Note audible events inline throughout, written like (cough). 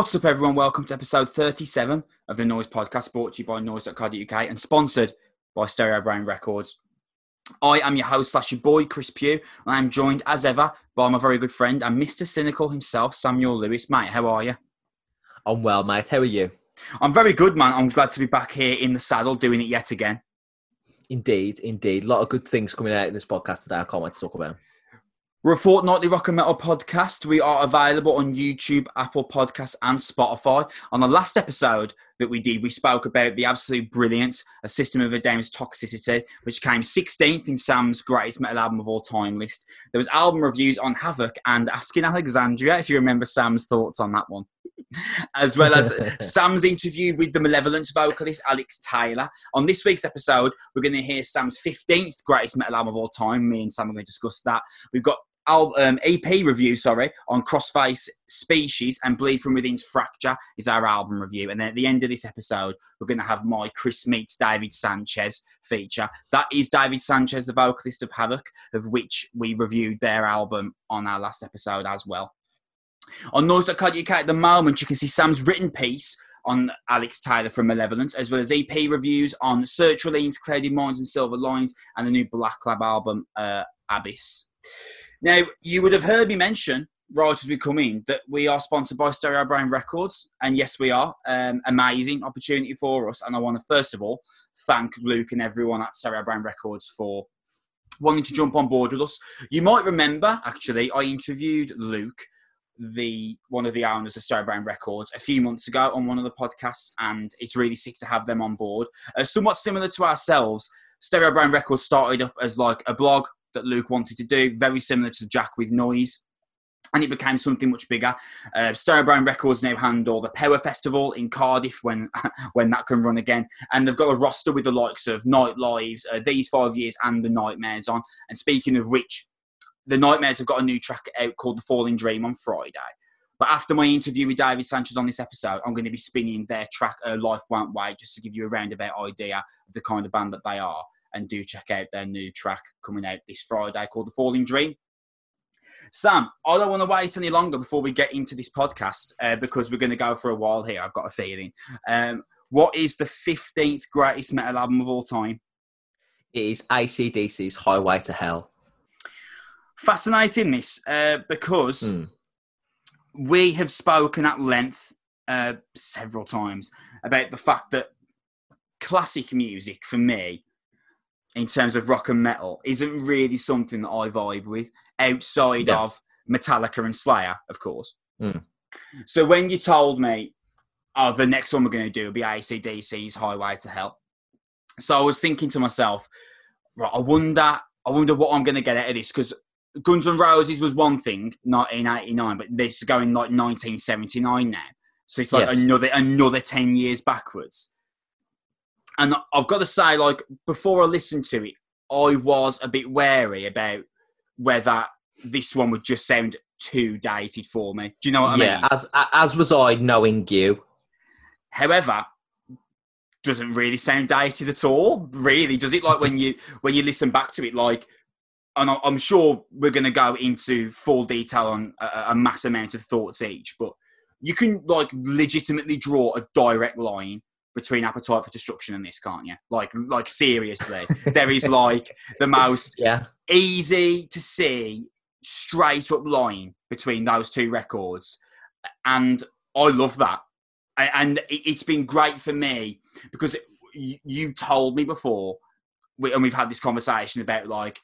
What's up, everyone? Welcome to episode 37 of the Noise Podcast, brought to you by Noise.co.uk and sponsored by Stereo Brain Records. I am your host slash your boy, Chris Pugh, and I am joined as ever by my very good friend and Mr. Cynical himself, Samuel Lewis. Mate, how are you? I'm well, mate. How are you? I'm very good, man. I'm glad to be back here in the saddle doing it yet again. Indeed, indeed. A lot of good things coming out in this podcast today. I can't wait to talk about. We're a fortnightly rock and metal podcast. We are available on YouTube, Apple Podcasts, and Spotify. On the last episode that we did, we spoke about the absolute brilliance, a system of a Down's toxicity, which came 16th in Sam's greatest metal album of all time list. There was album reviews on Havoc and Asking Alexandria, if you remember Sam's thoughts on that one. (laughs) as well as (laughs) Sam's interview with the Malevolence vocalist Alex Taylor. On this week's episode, we're going to hear Sam's 15th greatest metal album of all time. Me and Sam are going to discuss that. We've got um, EP review, sorry, on Crossfaith Species and Bleed From Within's Fracture is our album review. And then at the end of this episode, we're going to have my Chris Meets David Sanchez feature. That is David Sanchez, the vocalist of Havoc, of which we reviewed their album on our last episode as well. On Noise.co.uk at the moment, you can see Sam's written piece on Alex Taylor from Malevolence, as well as EP reviews on Sertraline's Cloudy Minds and Silver Lines and the new Black Lab album, uh, Abyss. Now, you would have heard me mention right as we come in that we are sponsored by Stereo Brain Records, and yes, we are. Um, amazing opportunity for us, and I want to first of all thank Luke and everyone at Stereo Brain Records for wanting to jump on board with us. You might remember, actually, I interviewed Luke, the one of the owners of Stereo Brain Records, a few months ago on one of the podcasts, and it's really sick to have them on board. Uh, somewhat similar to ourselves, Stereo Brain Records started up as like a blog that Luke wanted to do, very similar to Jack with Noise. And it became something much bigger. Uh, Stereo Brain Records now handle the Power Festival in Cardiff when (laughs) when that can run again, and they've got a roster with the likes of Night Lives, uh, These Five Years, and the Nightmares on. And speaking of which, the Nightmares have got a new track out called The Falling Dream on Friday. But after my interview with David Sanchez on this episode, I'm going to be spinning their track uh, Life Won't Wait just to give you a roundabout idea of the kind of band that they are and do check out their new track coming out this Friday called The Falling Dream. Sam, I don't want to wait any longer before we get into this podcast uh, because we're going to go for a while here. I've got a feeling. Um, what is the 15th greatest metal album of all time? It is ACDC's Highway to Hell. Fascinating, this, uh, because mm. we have spoken at length uh, several times about the fact that classic music for me in terms of rock and metal isn't really something that I vibe with outside yeah. of Metallica and Slayer, of course. Mm. So when you told me, oh, the next one we're going to do will be ACDC's Highway to Hell, so I was thinking to myself, right, I wonder, I wonder what I'm going to get out of this because Guns N' Roses was one thing, 1989, but this is going like 1979 now. So it's like yes. another another 10 years backwards and I've got to say, like before I listened to it, I was a bit wary about whether this one would just sound too dated for me. Do you know what I yeah, mean? as as was I knowing you. However, doesn't really sound dated at all. Really, does it? Like when you when you listen back to it, like, and I'm sure we're going to go into full detail on a, a mass amount of thoughts each, but you can like legitimately draw a direct line between appetite for destruction and this can't you? Like like seriously. There is like the most yeah. easy to see straight up line between those two records and i love that. And it's been great for me because you told me before and we've had this conversation about like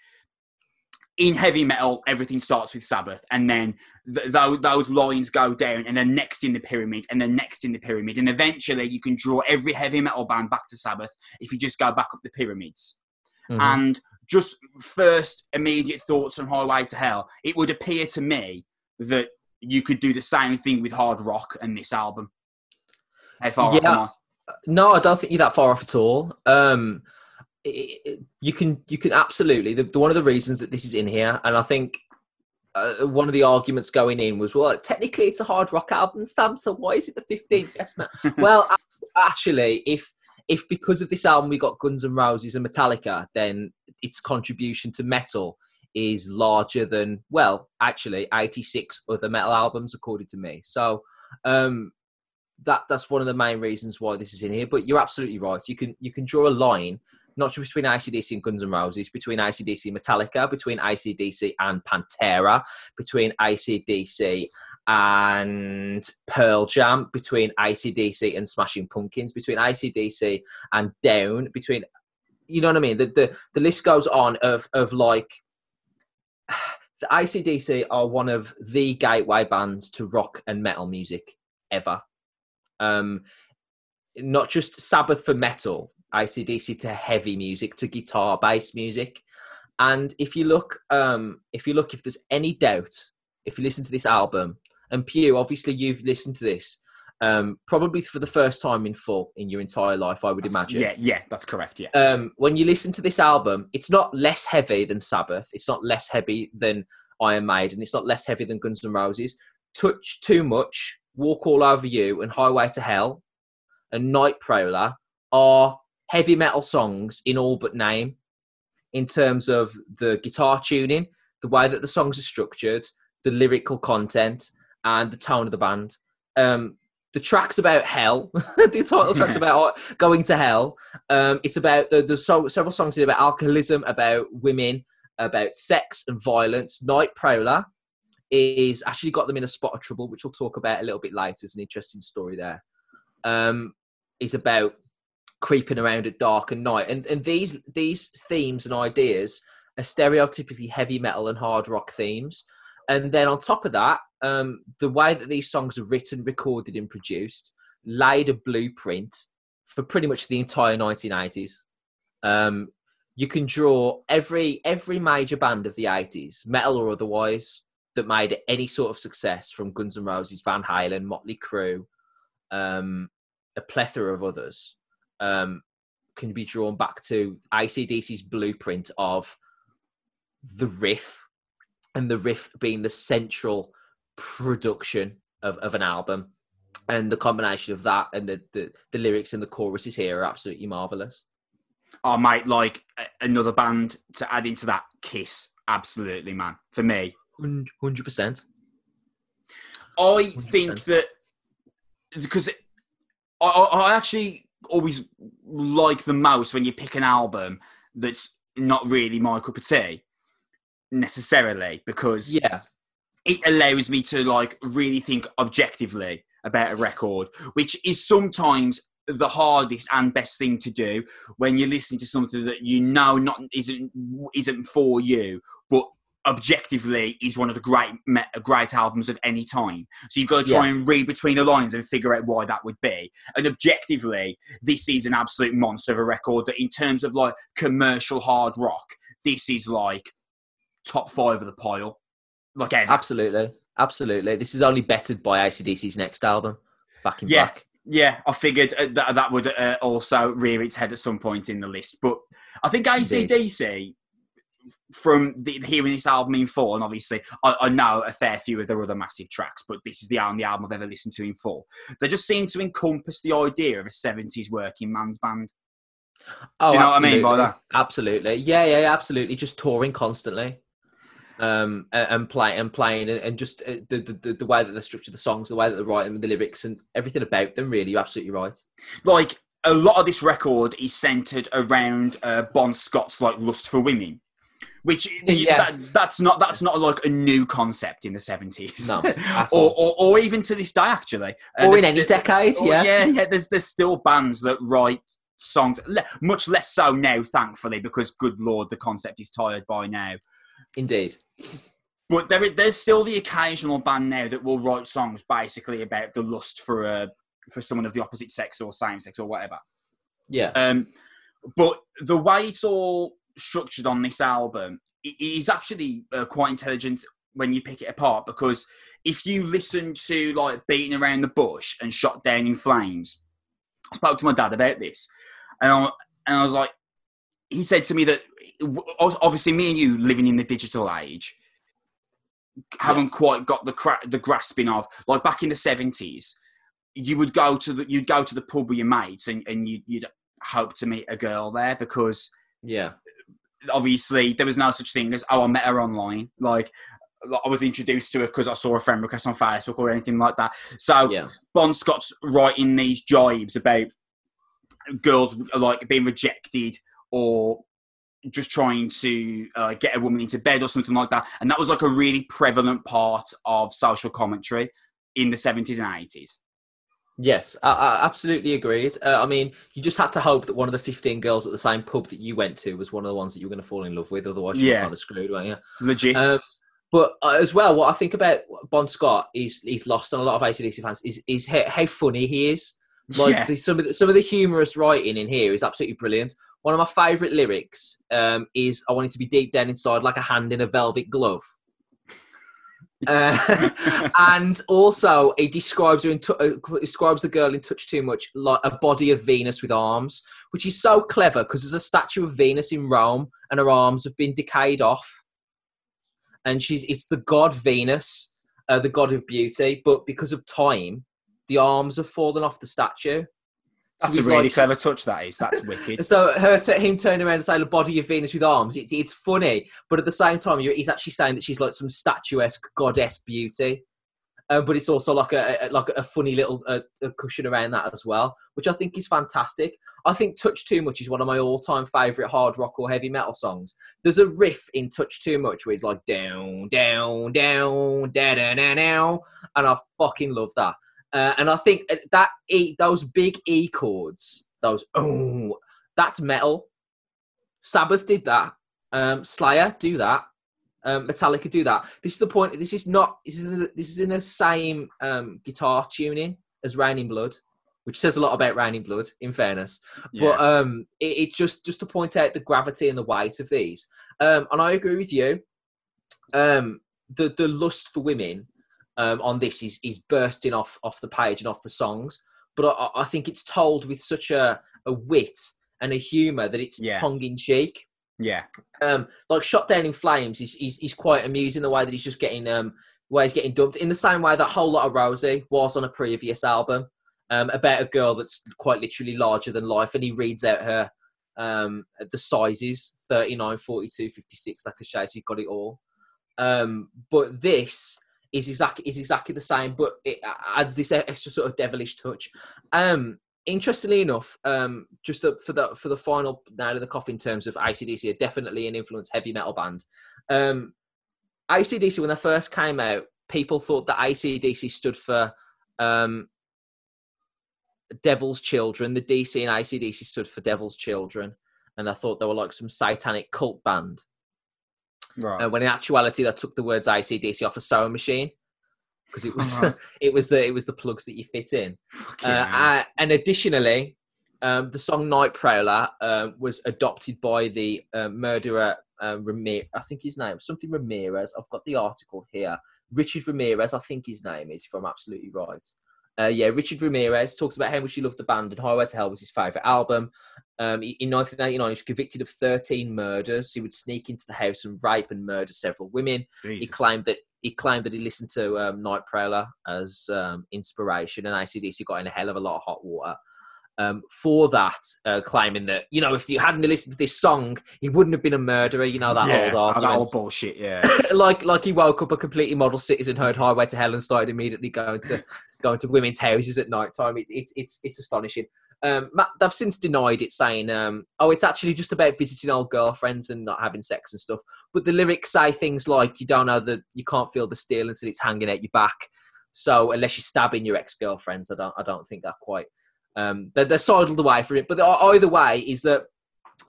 in heavy metal, everything starts with Sabbath, and then th- th- those lines go down, and then next in the pyramid, and then next in the pyramid, and eventually you can draw every heavy metal band back to Sabbath if you just go back up the pyramids. Mm-hmm. And just first immediate thoughts on Highway to Hell, it would appear to me that you could do the same thing with hard rock and this album. How far yeah. No, I don't think you're that far off at all. Um, you can you can absolutely the, the, one of the reasons that this is in here, and I think uh, one of the arguments going in was well, technically it's a hard rock album, Stam. So why is it the fifteenth best man? (laughs) well, actually, if if because of this album we got Guns N' Roses and Metallica, then its contribution to metal is larger than well, actually, eighty six other metal albums according to me. So um, that that's one of the main reasons why this is in here. But you're absolutely right. You can you can draw a line not just between ACDC and Guns N' Roses, between ACDC and Metallica, between ACDC and Pantera, between ACDC and Pearl Jam, between ACDC and Smashing Pumpkins, between ACDC and Down, between you know what I mean? The the, the list goes on of of like (sighs) the ACDC are one of the gateway bands to rock and metal music ever. Um, not just Sabbath for metal, ACDC to heavy music, to guitar based music. And if you look, um, if you look, if there's any doubt, if you listen to this album, and Pugh, obviously you've listened to this, um, probably for the first time in full in your entire life, I would imagine. Yeah, yeah, that's correct. Yeah. Um, when you listen to this album, it's not less heavy than Sabbath. It's not less heavy than Iron Maiden. It's not less heavy than Guns N' Roses. Touch Too Much, Walk All Over You, and Highway to Hell, and Night Prowler are heavy metal songs in all but name, in terms of the guitar tuning, the way that the songs are structured, the lyrical content, and the tone of the band. Um, the track's about hell. (laughs) the title track's (laughs) about going to hell. Um, it's about the, the so, several songs about alcoholism, about women, about sex and violence. Night Prowler is actually got them in a spot of trouble, which we'll talk about a little bit later. It's an interesting story there. Um, is about creeping around at dark and night, and and these these themes and ideas are stereotypically heavy metal and hard rock themes. And then on top of that, um, the way that these songs are written, recorded, and produced laid a blueprint for pretty much the entire 1980s. Um, you can draw every every major band of the 80s, metal or otherwise, that made any sort of success from Guns N' Roses, Van Halen, Motley Crue, um, a plethora of others, um, can be drawn back to ACDC's blueprint of the riff, and the riff being the central production of, of an album. And the combination of that and the, the, the lyrics and the choruses here are absolutely marvelous. Oh, mate, like another band to add into that Kiss. Absolutely, man. For me, hundred percent. I think that because I, I actually always like the most when you pick an album that's not really my cup of tea necessarily because yeah. it allows me to like really think objectively about a record which is sometimes the hardest and best thing to do when you're listening to something that you know not isn't isn't for you, objectively is one of the great great albums of any time. So you've got to try yeah. and read between the lines and figure out why that would be. And objectively, this is an absolute monster of a record. That in terms of like commercial hard rock, this is like top five of the pile. Like ever. absolutely, absolutely. This is only bettered by ACDC's next album, Back in yeah. Black yeah, I figured uh, that that would uh, also rear its head at some point in the list. But I think ACDC, from the, hearing this album in full, and obviously I, I, know a fair few of their other massive tracks, but this is the only album I've ever listened to in full. They just seem to encompass the idea of a 70s working man's band. Oh, Do you know absolutely. what I mean by that? Absolutely. Yeah, yeah, absolutely. Just touring constantly um, and playing and playing and, and just uh, the, the, the way that they structure the songs, the way that they write them, the lyrics, and everything about them. Really, you're absolutely right. Like a lot of this record is centered around uh, Bon Scott's like lust for women, which (laughs) yeah. That, that's not that's not like a new concept in the seventies, no, (laughs) or, or, or even to this day actually, uh, or in any decade. Yeah, yeah, (laughs) yeah. There's there's still bands that write songs, much less so now, thankfully, because good lord, the concept is tired by now. Indeed. But there, there's still the occasional band now that will write songs basically about the lust for a for someone of the opposite sex or same sex or whatever. Yeah. Um, but the way it's all structured on this album is actually uh, quite intelligent when you pick it apart because if you listen to like beating around the bush and shot down in flames, I spoke to my dad about this, and I, and I was like, he said to me that obviously me and you living in the digital age haven't yeah. quite got the cra- the grasping of like back in the 70s you would go to the you'd go to the pub with your mates and, and you, you'd hope to meet a girl there because yeah obviously there was no such thing as oh I met her online like I was introduced to her because I saw a friend request on Facebook or anything like that. So yeah. Bon Scott's writing these jibes about girls like being rejected or just trying to uh, get a woman into bed or something like that. And that was like a really prevalent part of social commentary in the 70s and 80s. Yes, I, I absolutely agreed. Uh, I mean, you just had to hope that one of the 15 girls at the same pub that you went to was one of the ones that you were going to fall in love with. Otherwise, you yeah. were kind of screwed, weren't you? Legit. Um, but uh, as well, what I think about Bon Scott is he's lost on a lot of ACDC fans is, is how, how funny he is. Like yeah. the, some of the, some of the humorous writing in here is absolutely brilliant. One of my favourite lyrics um, is "I want it to be deep down inside, like a hand in a velvet glove." Uh, (laughs) and also, he describes her in t- uh, describes the girl in Touch Too Much like a body of Venus with arms, which is so clever because there's a statue of Venus in Rome, and her arms have been decayed off, and she's it's the god Venus, uh, the god of beauty, but because of time, the arms have fallen off the statue. That's so a really like, clever touch. That is. That's wicked. (laughs) so her t- him turning around and saying the body of Venus with arms. It's it's funny, but at the same time, he's actually saying that she's like some statuesque goddess beauty. Um, but it's also like a, a like a funny little uh, a cushion around that as well, which I think is fantastic. I think "Touch Too Much" is one of my all-time favorite hard rock or heavy metal songs. There's a riff in "Touch Too Much" where it's like down, down, down, da da da down, and I fucking love that. Uh, and I think that e, those big E chords, those oh, that's metal. Sabbath did that. Um, Slayer do that. Um, Metallica do that. This is the point. This is not. This is in the, this is in the same um, guitar tuning as Raining Blood, which says a lot about Raining Blood. In fairness, yeah. but um, it, it's just just to point out the gravity and the weight of these. Um, and I agree with you. Um, the the lust for women um, on this is is bursting off off the page and off the songs. But I, I think it's told with such a, a wit and a humour that it's yeah. tongue in cheek. Yeah. Um, like Shot Down in Flames is, is is quite amusing the way that he's just getting um where he's getting dumped in the same way that Whole Lotta Rosie was on a previous album. Um, about a girl that's quite literally larger than life, and he reads out her um, the sizes 39, 42, 56, like a shade, so you've got it all. Um, but this is exactly is exactly the same, but it adds this extra sort of devilish touch. Um, interestingly enough, um, just for the for the final nail in the coffin in terms of ACDC, are definitely an influence heavy metal band. Um, ACDC when they first came out, people thought that ACDC stood for um, Devil's Children. The DC and ACDC stood for Devil's Children, and I thought they were like some satanic cult band. Right. Uh, when in actuality, they took the words ACDC off a sewing machine because it was right. (laughs) it was the it was the plugs that you fit in. Uh, uh, and additionally, um, the song Night Prowler uh, was adopted by the uh, murderer uh, Ramirez. I think his name something Ramirez. I've got the article here. Richard Ramirez, I think his name is, if I'm absolutely right. Uh, yeah, Richard Ramirez talks about how much he loved the band, and Highway to Hell was his favourite album. Um, in 1989, he was convicted of 13 murders. He would sneak into the house and rape and murder several women. Jesus. He claimed that he claimed that he listened to um, Night Prowler as um, inspiration, and ACDC got in a hell of a lot of hot water um, for that, uh, claiming that you know if you hadn't listened to this song, he wouldn't have been a murderer. You know that yeah, old argument, that old bullshit. Yeah, (laughs) like like he woke up a completely model citizen, heard Highway to Hell, and started immediately going to (laughs) going to women's houses at night time. It, it, it's it's astonishing. Um, they've since denied it, saying, um, "Oh, it's actually just about visiting old girlfriends and not having sex and stuff." But the lyrics say things like, "You don't know that you can't feel the steel until it's hanging at your back." So unless you're stabbing your ex girlfriends, I don't I don't think that quite um, they're, they're sidled away from it. But either way, is that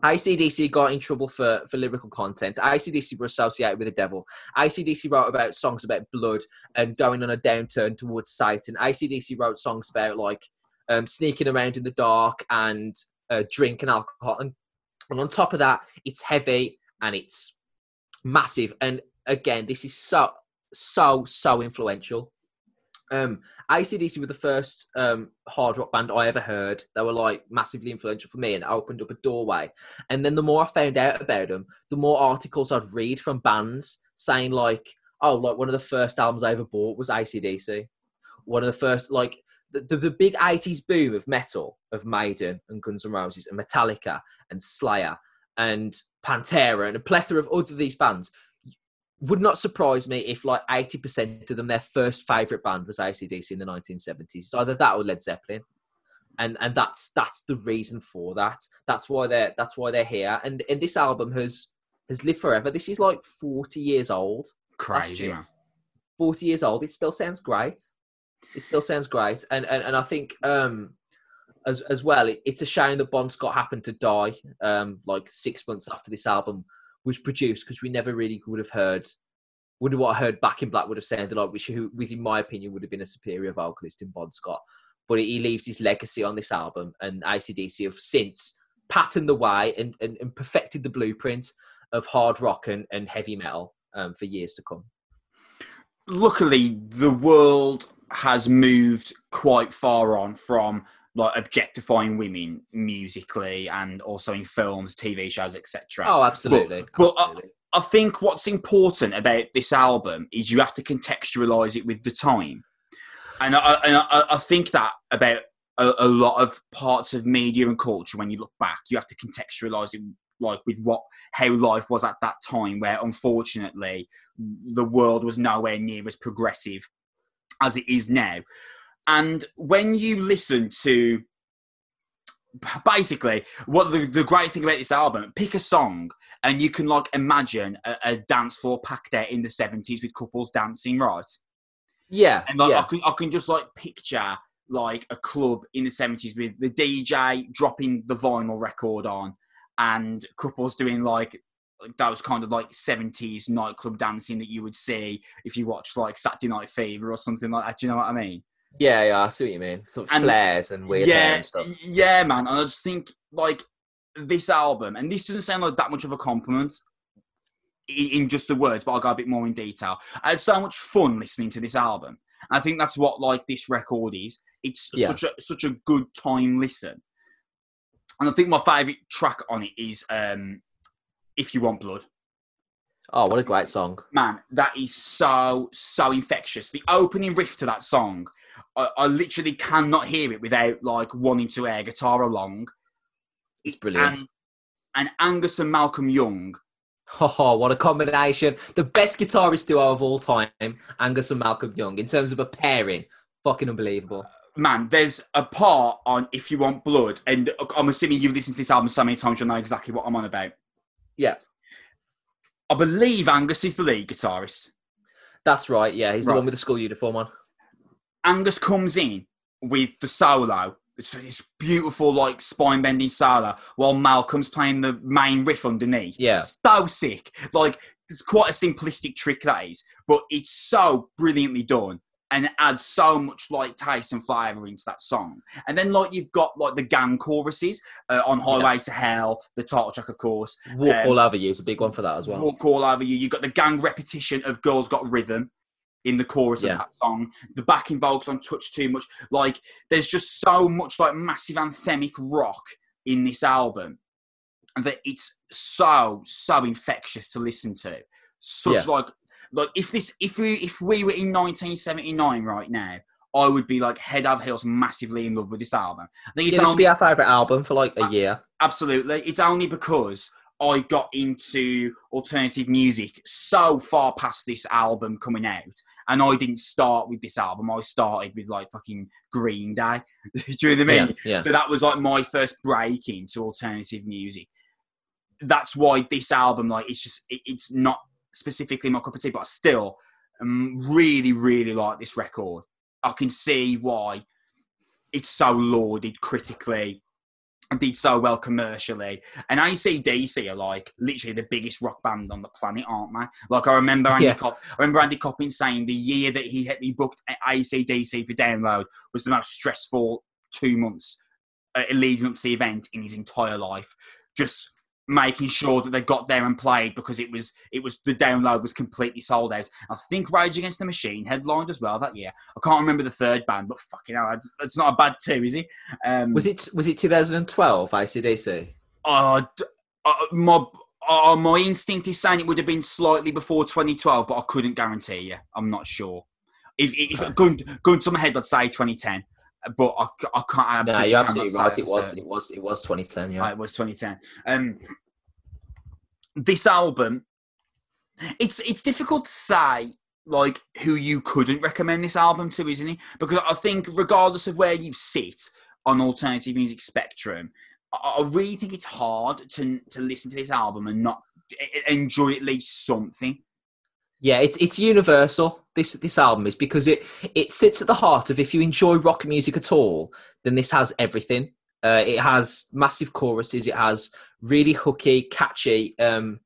ACDC got in trouble for, for lyrical content. ACDC were associated with the devil. ACDC wrote about songs about blood and going on a downturn towards Satan. ACDC wrote songs about like um, sneaking around in the dark and uh, drinking alcohol. And, and on top of that, it's heavy and it's massive. And again, this is so, so, so influential. Um, ACDC were the first um, hard rock band I ever heard. They were like massively influential for me and opened up a doorway. And then the more I found out about them, the more articles I'd read from bands saying like, oh, like one of the first albums I ever bought was ACDC. One of the first, like the, the, the big 80s boom of metal, of Maiden and Guns N' Roses and Metallica and Slayer and Pantera and a plethora of other these bands would not surprise me if like 80% of them, their first favourite band was ACDC in the 1970s. It's either that or Led Zeppelin. And and that's that's the reason for that. That's why they're that's why they're here. And and this album has has lived forever. This is like 40 years old. Crazy, man. 40 years old. It still sounds great. It still sounds great. And and, and I think um as as well, it, it's a shame that Bon Scott happened to die um like six months after this album was produced because we never really would have heard would what I heard back in Black would have sounded like, which within my opinion, would have been a superior vocalist in Bon Scott. But he leaves his legacy on this album, and ACDC have since patterned the way and, and, and perfected the blueprint of hard rock and, and heavy metal um, for years to come. Luckily, the world has moved quite far on from like objectifying women musically and also in films, TV shows, etc. Oh, absolutely. But, but absolutely. I, I, think what's important about this album is you have to contextualize it with the time, and I, and I, I think that about a, a, lot of parts of media and culture. When you look back, you have to contextualize it like with what how life was at that time, where unfortunately the world was nowhere near as progressive as it is now. And when you listen to basically what the, the great thing about this album pick a song and you can like imagine a, a dance floor packed out in the 70s with couples dancing right? Yeah and like, yeah. I, can, I can just like picture like a club in the 70s with the dj dropping the vinyl record on and couples doing like those kind of like 70s nightclub dancing that you would see if you watch like saturday night fever or something like that. Do you know what i mean yeah, yeah, I see what you mean. Sort of and, flares and weird yeah, and stuff. Yeah, man. And I just think like this album, and this doesn't sound like that much of a compliment in just the words, but I'll go a bit more in detail. I had so much fun listening to this album. And I think that's what like this record is. It's yeah. such a such a good time listen. And I think my favourite track on it is um, If You Want Blood. Oh, what a great song. Man, that is so, so infectious. The opening riff to that song I, I, literally cannot hear it without like wanting to air guitar along. It's brilliant. And, and Angus and Malcolm Young. Oh, what a combination. The best guitarist duo of all time, Angus and Malcolm Young, in terms of a pairing. Fucking unbelievable. Man, there's a part on If You Want Blood, and I'm assuming you've listened to this album so many times, you'll know exactly what I'm on about. Yeah. I believe Angus is the lead guitarist. That's right, yeah. He's right. the one with the school uniform on. Angus comes in with the solo. It's this beautiful, like spine bending solo, while Malcolm's playing the main riff underneath. Yeah, so sick. Like it's quite a simplistic trick that is, but it's so brilliantly done and it adds so much like taste and flavour into that song. And then like you've got like the gang choruses uh, on Highway yeah. to Hell, the title track, of course. Walk um, All Over You is a big one for that as well. Walk All Over You. You've got the gang repetition of Girls Got Rhythm, in the chorus yeah. of that song. The backing vocals on Touch Too Much. Like, there's just so much like massive anthemic rock in this album that it's so so infectious to listen to. Such yeah. like like if this if we if we were in 1979 right now, I would be like head over heels massively in love with this album. I think it's yeah, only, be our favorite album for like a year. Absolutely, it's only because I got into alternative music so far past this album coming out. And I didn't start with this album. I started with like fucking Green Day. (laughs) Do you know what I mean? Yeah, yeah. So that was like my first break into alternative music. That's why this album, like, it's just, it, it's not specifically my cup of tea, but I still um, really, really like this record. I can see why it's so lauded critically did so well commercially. And ACDC are like literally the biggest rock band on the planet, aren't they? Like I remember Andy yeah. Cop- I remember Andy Copping saying the year that he had me booked ACDC for download was the most stressful two months uh, leading up to the event in his entire life. Just making sure that they got there and played because it was it was the download was completely sold out. I think Rage Against the Machine headlined as well that year. I can't remember the third band, but fucking hell, it's, it's not a bad two, is he? Um, was it was it 2012 ACDC? Uh, uh, my uh, my instinct is saying it would have been slightly before 2012, but I couldn't guarantee you. I'm not sure. If if okay. going going to my head, I'd say 2010 but I, I can't. No, you're absolutely right. It was, it was, it was 2010. Yeah, it was 2010. Um, this album It's it's difficult to say like who you couldn't recommend this album to, isn't it? Because I think regardless of where you sit on alternative music spectrum, I really think it's hard to to listen to this album and not enjoy at least something. Yeah, it's it's universal. This this album is because it it sits at the heart of if you enjoy rock music at all, then this has everything. Uh, it has massive choruses. It has really hooky, catchy um,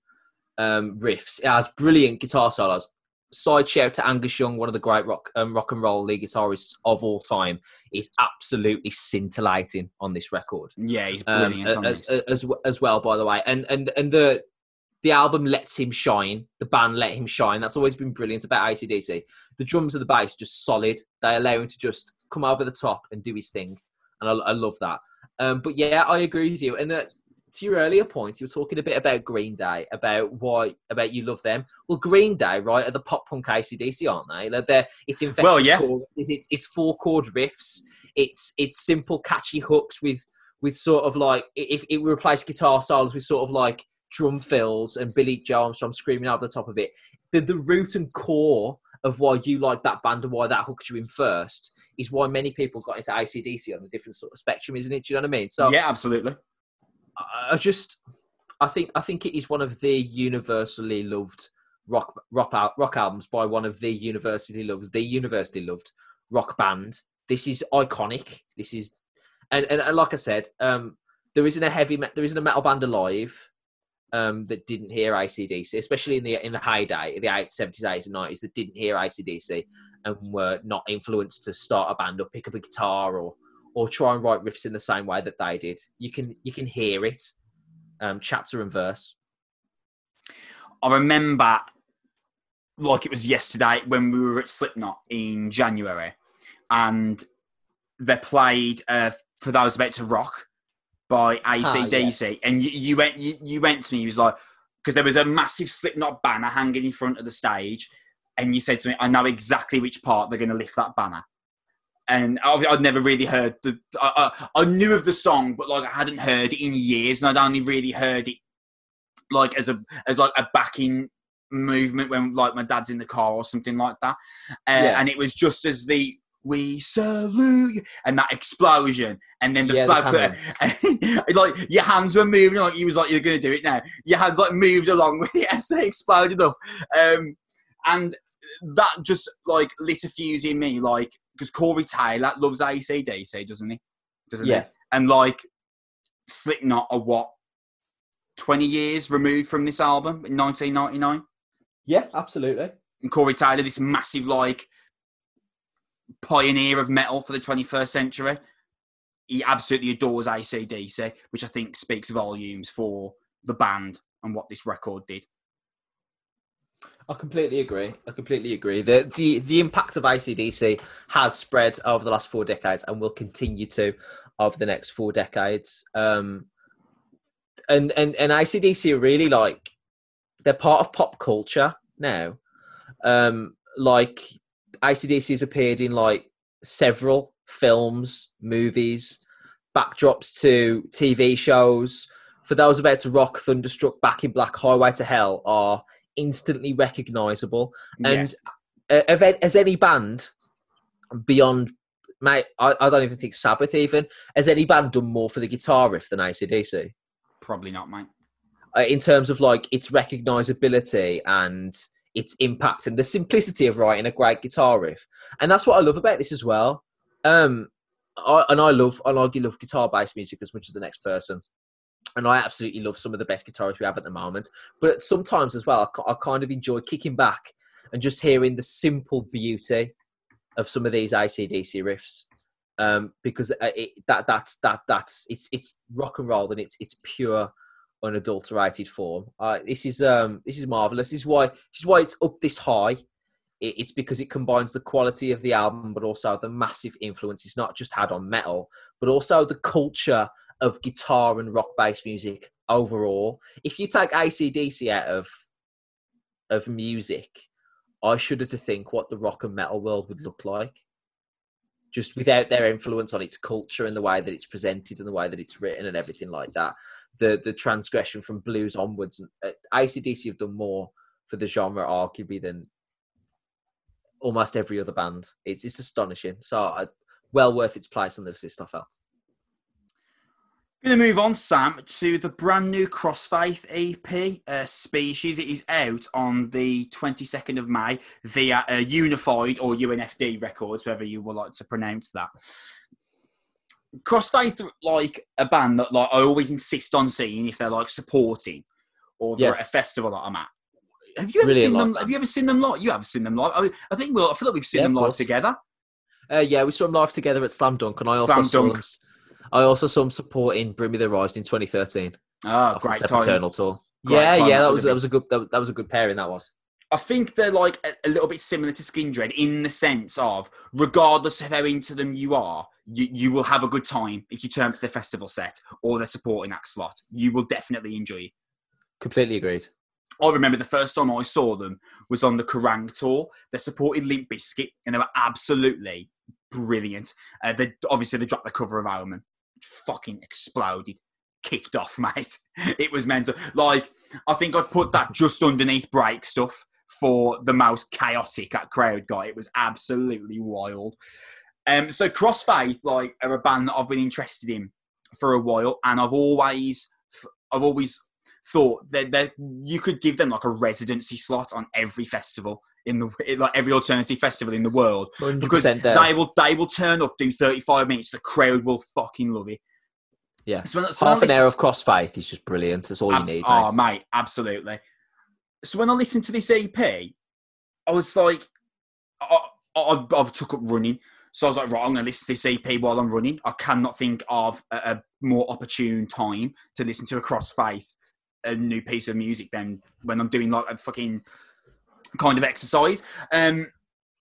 um, riffs. It has brilliant guitar solos. Side shout to Angus Young, one of the great rock um, rock and roll lead guitarists of all time. He's absolutely scintillating on this record. Yeah, he's brilliant um, as, as, as, as well, by the way. And and and the the album lets him shine. The band let him shine. That's always been brilliant about ACDC. The drums and the bass just solid. They allow him to just come over the top and do his thing, and I, I love that. Um, but yeah, I agree with you. And the, to your earlier point, you were talking a bit about Green Day, about why, about you love them. Well, Green Day, right, are the pop punk ACDC, aren't they? They're, they're it's infectious well, yeah. it's, it's four chord riffs, it's it's simple, catchy hooks with with sort of like if it replace guitar solos with sort of like drum fills and Billie Joe Armstrong screaming over the top of it. The the root and core of why you like that band and why that hooked you in first is why many people got into ACDC on a different sort of spectrum, isn't it? Do you know what I mean? So yeah, absolutely. I just, I think, I think it is one of the universally loved rock rock out rock albums by one of the university lovers, the university loved rock band. This is iconic. This is, and and, and like I said, um, there isn't a heavy, there isn't a metal band alive um, that didn't hear ACDC, especially in the in the heyday, the 70s, 80s, and 90s, that didn't hear ACDC and were not influenced to start a band or pick up a guitar or or try and write riffs in the same way that they did. You can you can hear it, um, chapter and verse. I remember, like it was yesterday when we were at Slipknot in January, and they played uh, "For Those About to Rock" by ACDC, ah, yeah. and you, you, went you, you went to me. He was like, because there was a massive Slipknot banner hanging in front of the stage, and you said to me, "I know exactly which part they're going to lift that banner." and I'd never really heard the. I, I, I, knew of the song, but like I hadn't heard it in years, and I'd only really heard it like as a as like a backing movement when like my dad's in the car or something like that, uh, yeah. and it was just as the we salute you, and that explosion, and then the yeah, flag, the (laughs) and, like your hands were moving, like he was like, "You're gonna do it now." Your hands like moved along with the (laughs) essay exploded up, um, and that just like lit a fuse in me, like because Corey Taylor loves ACDC, doesn't he? Doesn't yeah. he? And like Slipknot are what twenty years removed from this album in 1999. Yeah, absolutely. And Corey Taylor, this massive like pioneer of metal for the 21st century, he absolutely adores ACDC, which I think speaks volumes for the band and what this record did. I completely agree. I completely agree. The, the the impact of ACDC has spread over the last four decades and will continue to over the next four decades. Um, and and and ACDC are really like they're part of pop culture now. Um, like ACDC has appeared in like several films, movies, backdrops to TV shows. For those about to rock, Thunderstruck, Back in Black, Highway to Hell are instantly recognizable. And yeah. uh, as any band beyond, mate, I, I, don't even think Sabbath even has any band done more for the guitar riff than ACDC. Probably not, mate. Uh, in terms of like its recognizability and its impact and the simplicity of writing a great guitar riff, and that's what I love about this as well. Um, I, and I love, I like, love guitar-based music as much as the next person and I absolutely love some of the best guitarists we have at the moment. But sometimes as well, I, I kind of enjoy kicking back and just hearing the simple beauty of some of these ACDC riffs. Um, because uh, it, that that's that that's it's it's rock and roll and it's it's pure unadulterated form. Uh, this is um this is marvelous. This is why this is why it's up this high. It, it's because it combines the quality of the album, but also the massive influence it's not just had on metal, but also the culture of guitar and rock based music overall. If you take ACDC out of of music, I shudder to think what the rock and metal world would look like. Just without their influence on its culture and the way that it's presented and the way that it's written and everything like that. The the transgression from blues onwards. Uh, ACDC have done more for the genre, arguably, than almost every other band. It's it's astonishing. So, uh, well worth its place on this list. I felt. Going to move on, Sam, to the brand new Crossfaith EP, uh, Species. It is out on the 22nd of May via uh, Unified or UNFD Records, whoever you would like to pronounce that. Crossfaith, like a band that like I always insist on seeing if they're like supporting or they're yes. at a festival that I'm at. Have you ever really seen them? Have you ever seen them live? You have seen them live. I, mean, I think we'll. I feel like we've seen yeah, them live together. Uh, yeah, we saw them live together at Slam Dunk, and I also Slam saw Dunk. them I also saw them supporting Bring Me the Horizon in 2013. Ah, great time. Eternal tour. Great yeah, time yeah, that was that was a good that, that was a good pairing. That was. I think they're like a, a, little bit similar to Skin Skindred in the sense of, regardless of how into them you are, you, you will have a good time if you turn to the festival set or the supporting act slot. You will definitely enjoy it. Completely agreed. I remember the first time I saw them was on the Kerrang tour. They supported Limp Bizkit and they were absolutely brilliant. Uh, they obviously they dropped the cover of Omen fucking exploded, kicked off, (laughs) mate. It was mental. Like, I think I'd put that just underneath break stuff for the most chaotic at crowd guy. It was absolutely wild. Um, so Crossfaith, like, are a band that I've been interested in for a while, and I've always, I've always thought that, that you could give them like a residency slot on every festival in the like every alternative festival in the world because there. they will they will turn up do 35 minutes the crowd will fucking love it yeah so so half an hour of crossfaith is just brilliant that's all you need oh mate. mate absolutely so when i listened to this ep i was like I, I, i've took up running so i was like right i'm going to listen to this ep while i'm running i cannot think of a, a more opportune time to listen to a crossfaith a new piece of music than when i'm doing like a fucking kind of exercise. Um,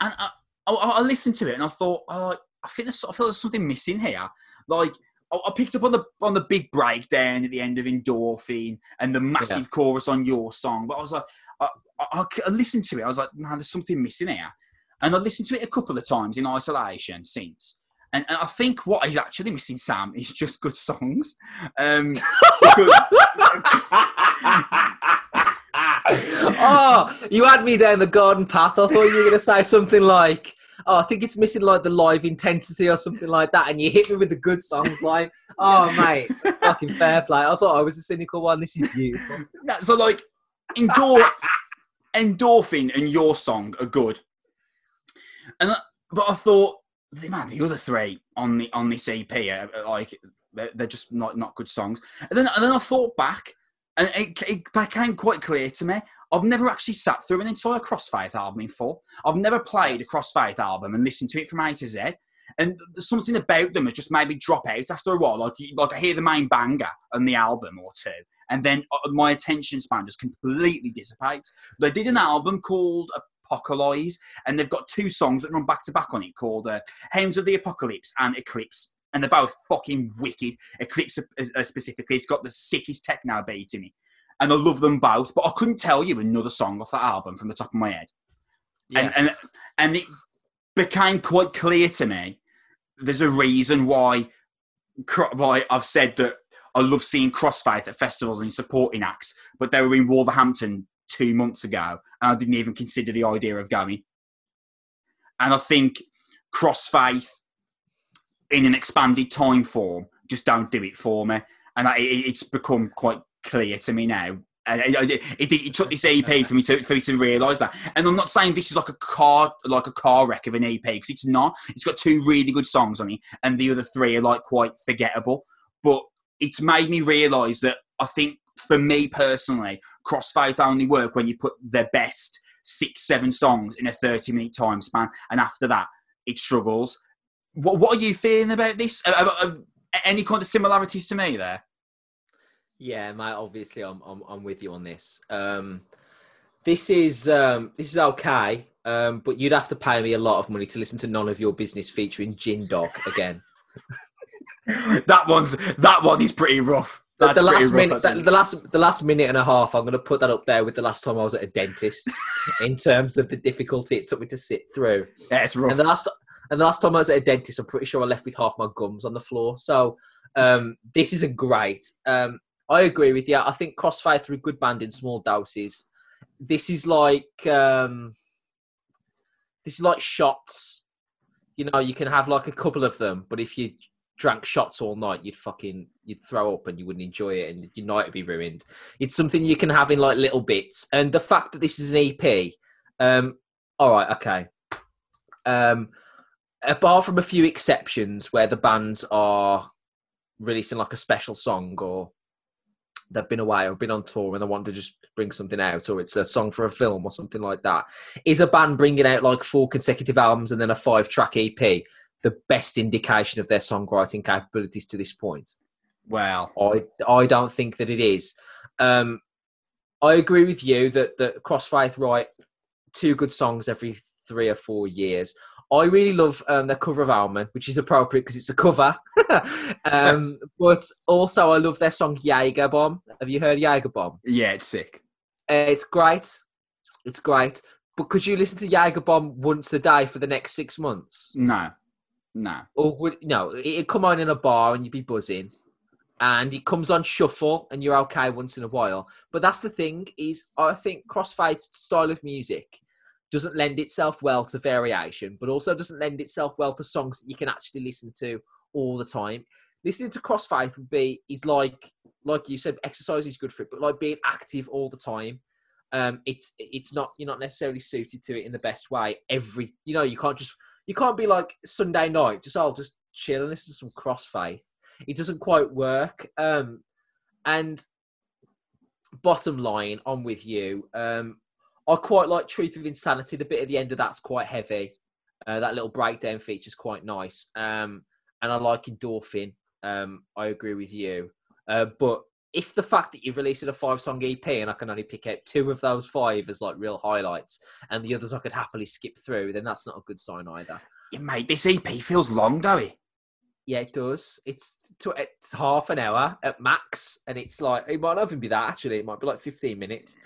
and I, I, I, listened to it and I thought, oh, I think there's, I feel there's something missing here. Like I, picked up on the on the big breakdown at the end of Endorphin and the massive yeah. chorus on your song, but I was like, I, I, I listened to it. I was like, no, there's something missing here. And I listened to it a couple of times in isolation since. And, and I think what is actually missing, Sam, is just good songs. Um, (laughs) oh, you had me down the garden path. I thought you were going to say something like, "Oh, I think it's missing like the live intensity or something like that," and you hit me with the good songs like, "Oh, mate, fucking fair play." I thought I was a cynical one. This is beautiful. so, like, endor- endorphin and your song are good, and uh, but I thought, man, the other three on the on this EP are, like they're, they're just not not good songs. And then and then I thought back and it, it, became quite clear to me. I've never actually sat through an entire Crossfaith album in full. I've never played a Crossfaith album and listened to it from A to Z. And something about them has just made me drop out after a while. Like, like I hear the main banger on the album or two, and then uh, my attention span just completely dissipates. They did an album called Apocalypse, and they've got two songs that run back to back on it called uh, Hymns of the Apocalypse and Eclipse and they're both fucking wicked. Eclipse uh, specifically, it's got the sickest techno beat in it, and I love them both. But I couldn't tell you another song off that album from the top of my head, yeah. and and and it became quite clear to me. There's a reason why why I've said that I love seeing Crossfaith at festivals and supporting acts, but they were in Wolverhampton two months ago, and I didn't even consider the idea of going. And I think Crossfaith in an expanded time form just don't do it for me. And I, it's become quite clear to me now. It, it, it, took this EP for me to for me to realise that, and I'm not saying this is like a car like a car wreck of an EP because it's not. It's got two really good songs on it, and the other three are like quite forgettable. But it's made me realise that I think for me personally, Crossfaith only work when you put their best six, seven songs in a 30 minute time span, and after that, it struggles. What, what are you feeling about this? Any kind of similarities to me there? Yeah, mate. Obviously, I'm I'm, I'm with you on this. Um, this is um, this is okay, um, but you'd have to pay me a lot of money to listen to none of your business featuring Jin Dogg again. (laughs) that one's that one is pretty rough. The, the last rough, minute, the, the, last, the last minute and a half, I'm going to put that up there with the last time I was at a dentist, (laughs) in terms of the difficulty it took me to sit through. Yeah, it's rough. And the last, and the last time I was at a dentist, I'm pretty sure I left with half my gums on the floor. So um, this isn't great. Um, I agree with you. I think Crossfaith a good band in small doses. this is like um, this is like shots. You know, you can have like a couple of them, but if you drank shots all night, you'd fucking you'd throw up and you wouldn't enjoy it, and your night would be ruined. It's something you can have in like little bits, and the fact that this is an EP, um, all right, okay. Um, apart from a few exceptions where the bands are releasing like a special song or they've been away or been on tour and they want to just bring something out or it's a song for a film or something like that. Is a band bringing out like four consecutive albums and then a five track ep the best indication of their songwriting capabilities to this point? Well. I i don't think that it is. Um i agree with you that that crossfaith write two good songs every three or four years I really love um, their cover of Omen, which is appropriate because it's a cover. (laughs) um, but also, I love their song Jaeger Bomb. Have you heard Jaeger Bomb? Yeah, it's sick. Uh, it's great. It's great. But could you listen to Jaeger Bomb once a day for the next six months? No, no. Or would no? It'd come on in a bar and you'd be buzzing, and it comes on shuffle and you're okay once in a while. But that's the thing is, I think Crossfaith's style of music doesn't lend itself well to variation, but also doesn't lend itself well to songs that you can actually listen to all the time. Listening to Crossfaith would be is like like you said, exercise is good for it, but like being active all the time. Um, it's it's not you're not necessarily suited to it in the best way. Every you know you can't just you can't be like Sunday night just I'll oh, just chill and listen to some Crossfaith. It doesn't quite work. Um, and bottom line, I'm with you. Um, I quite like Truth of Insanity. The bit at the end of that's quite heavy. Uh, that little breakdown feature is quite nice. Um, and I like Endorphin. Um, I agree with you. Uh, but if the fact that you've released a five song EP and I can only pick out two of those five as like real highlights and the others I could happily skip through, then that's not a good sign either. Yeah, mate, this EP feels long, does it? Yeah, it does. It's it's half an hour at max, and it's like it might not even be that. Actually, it might be like fifteen minutes,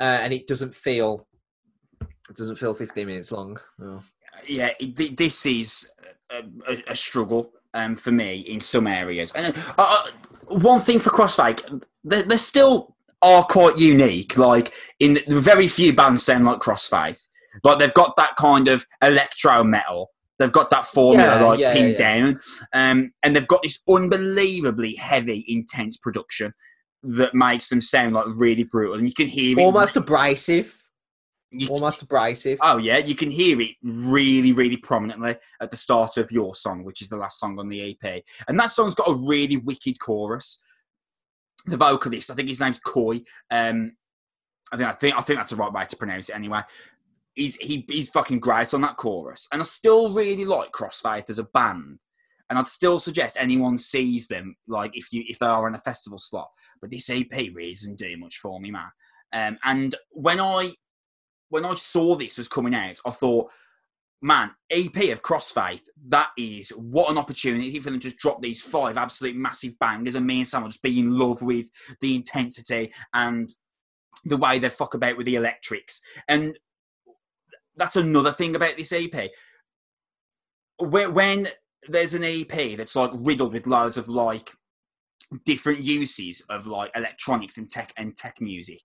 uh, and it doesn't feel it doesn't feel fifteen minutes long. Yeah, this is a, a, a struggle um, for me in some areas. And uh, uh one thing for Crossfaith, they, they still are quite unique. Like in the very few bands sound like Crossfaith. Like they've got that kind of electro metal They've got that formula yeah, like yeah, pinned yeah, down, um, and they've got this unbelievably heavy, intense production that makes them sound like really brutal, and you can hear it. almost it, abrasive. You, almost abrasive. Oh yeah, you can hear it really, really prominently at the start of your song, which is the last song on the EP, and that song's got a really wicked chorus. The vocalist, I think his name's Koie. Um, I think I think I think that's the right way to pronounce it anyway he's he, he's fucking great on that chorus. And I still really like Crossfaith as a band. And I'd still suggest anyone sees them, like if you if they are in a festival slot. But this EP really doesn't do much for me, man. Um, and when I when I saw this was coming out, I thought, man, EP of Crossfaith, that is what an opportunity for them to just drop these five absolute massive bangers and me and Sam will just be in love with the intensity and the way they fuck about with the electrics. And that's another thing about this EP. When, when there's an EP that's like riddled with loads of like different uses of like electronics and tech and tech music,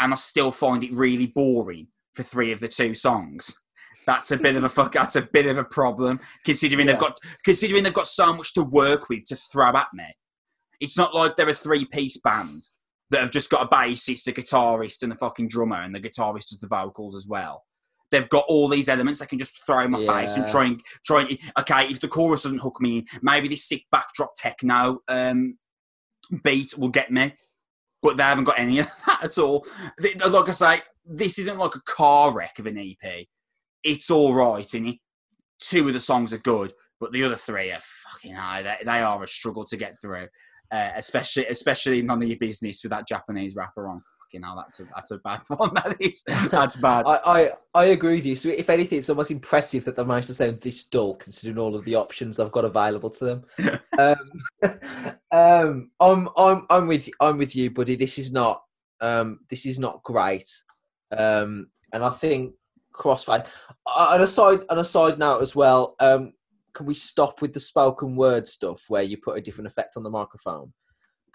and I still find it really boring for three of the two songs. That's a bit of a fuck. That's a bit of a problem considering yeah. they've got considering they've got so much to work with to throw at me. It's not like they're a three piece band that have just got a bassist, a guitarist, and a fucking drummer, and the guitarist does the vocals as well they've got all these elements they can just throw in my yeah. face and try and try and okay if the chorus doesn't hook me maybe this sick backdrop techno um, beat will get me. But they haven't got any of (laughs) that at all. Like i say this isn't like a car wreck of an ep it's all right and two of the songs are good but the other three are fucking high. They, they are a struggle to get through uh, especially especially none of your business with that japanese rapper on fucking hell, that's a that's a bad (laughs) one. That is that's bad. I, I, I agree with you. So if anything, it's almost impressive that they managed to sound this dull, considering all of the options I've got available to them. (laughs) um, (laughs) um, I'm I'm I'm with I'm with you, buddy. This is not um this is not great. Um, and I think Crossfaith. On a side on a side note as well. Um, can we stop with the spoken word stuff where you put a different effect on the microphone?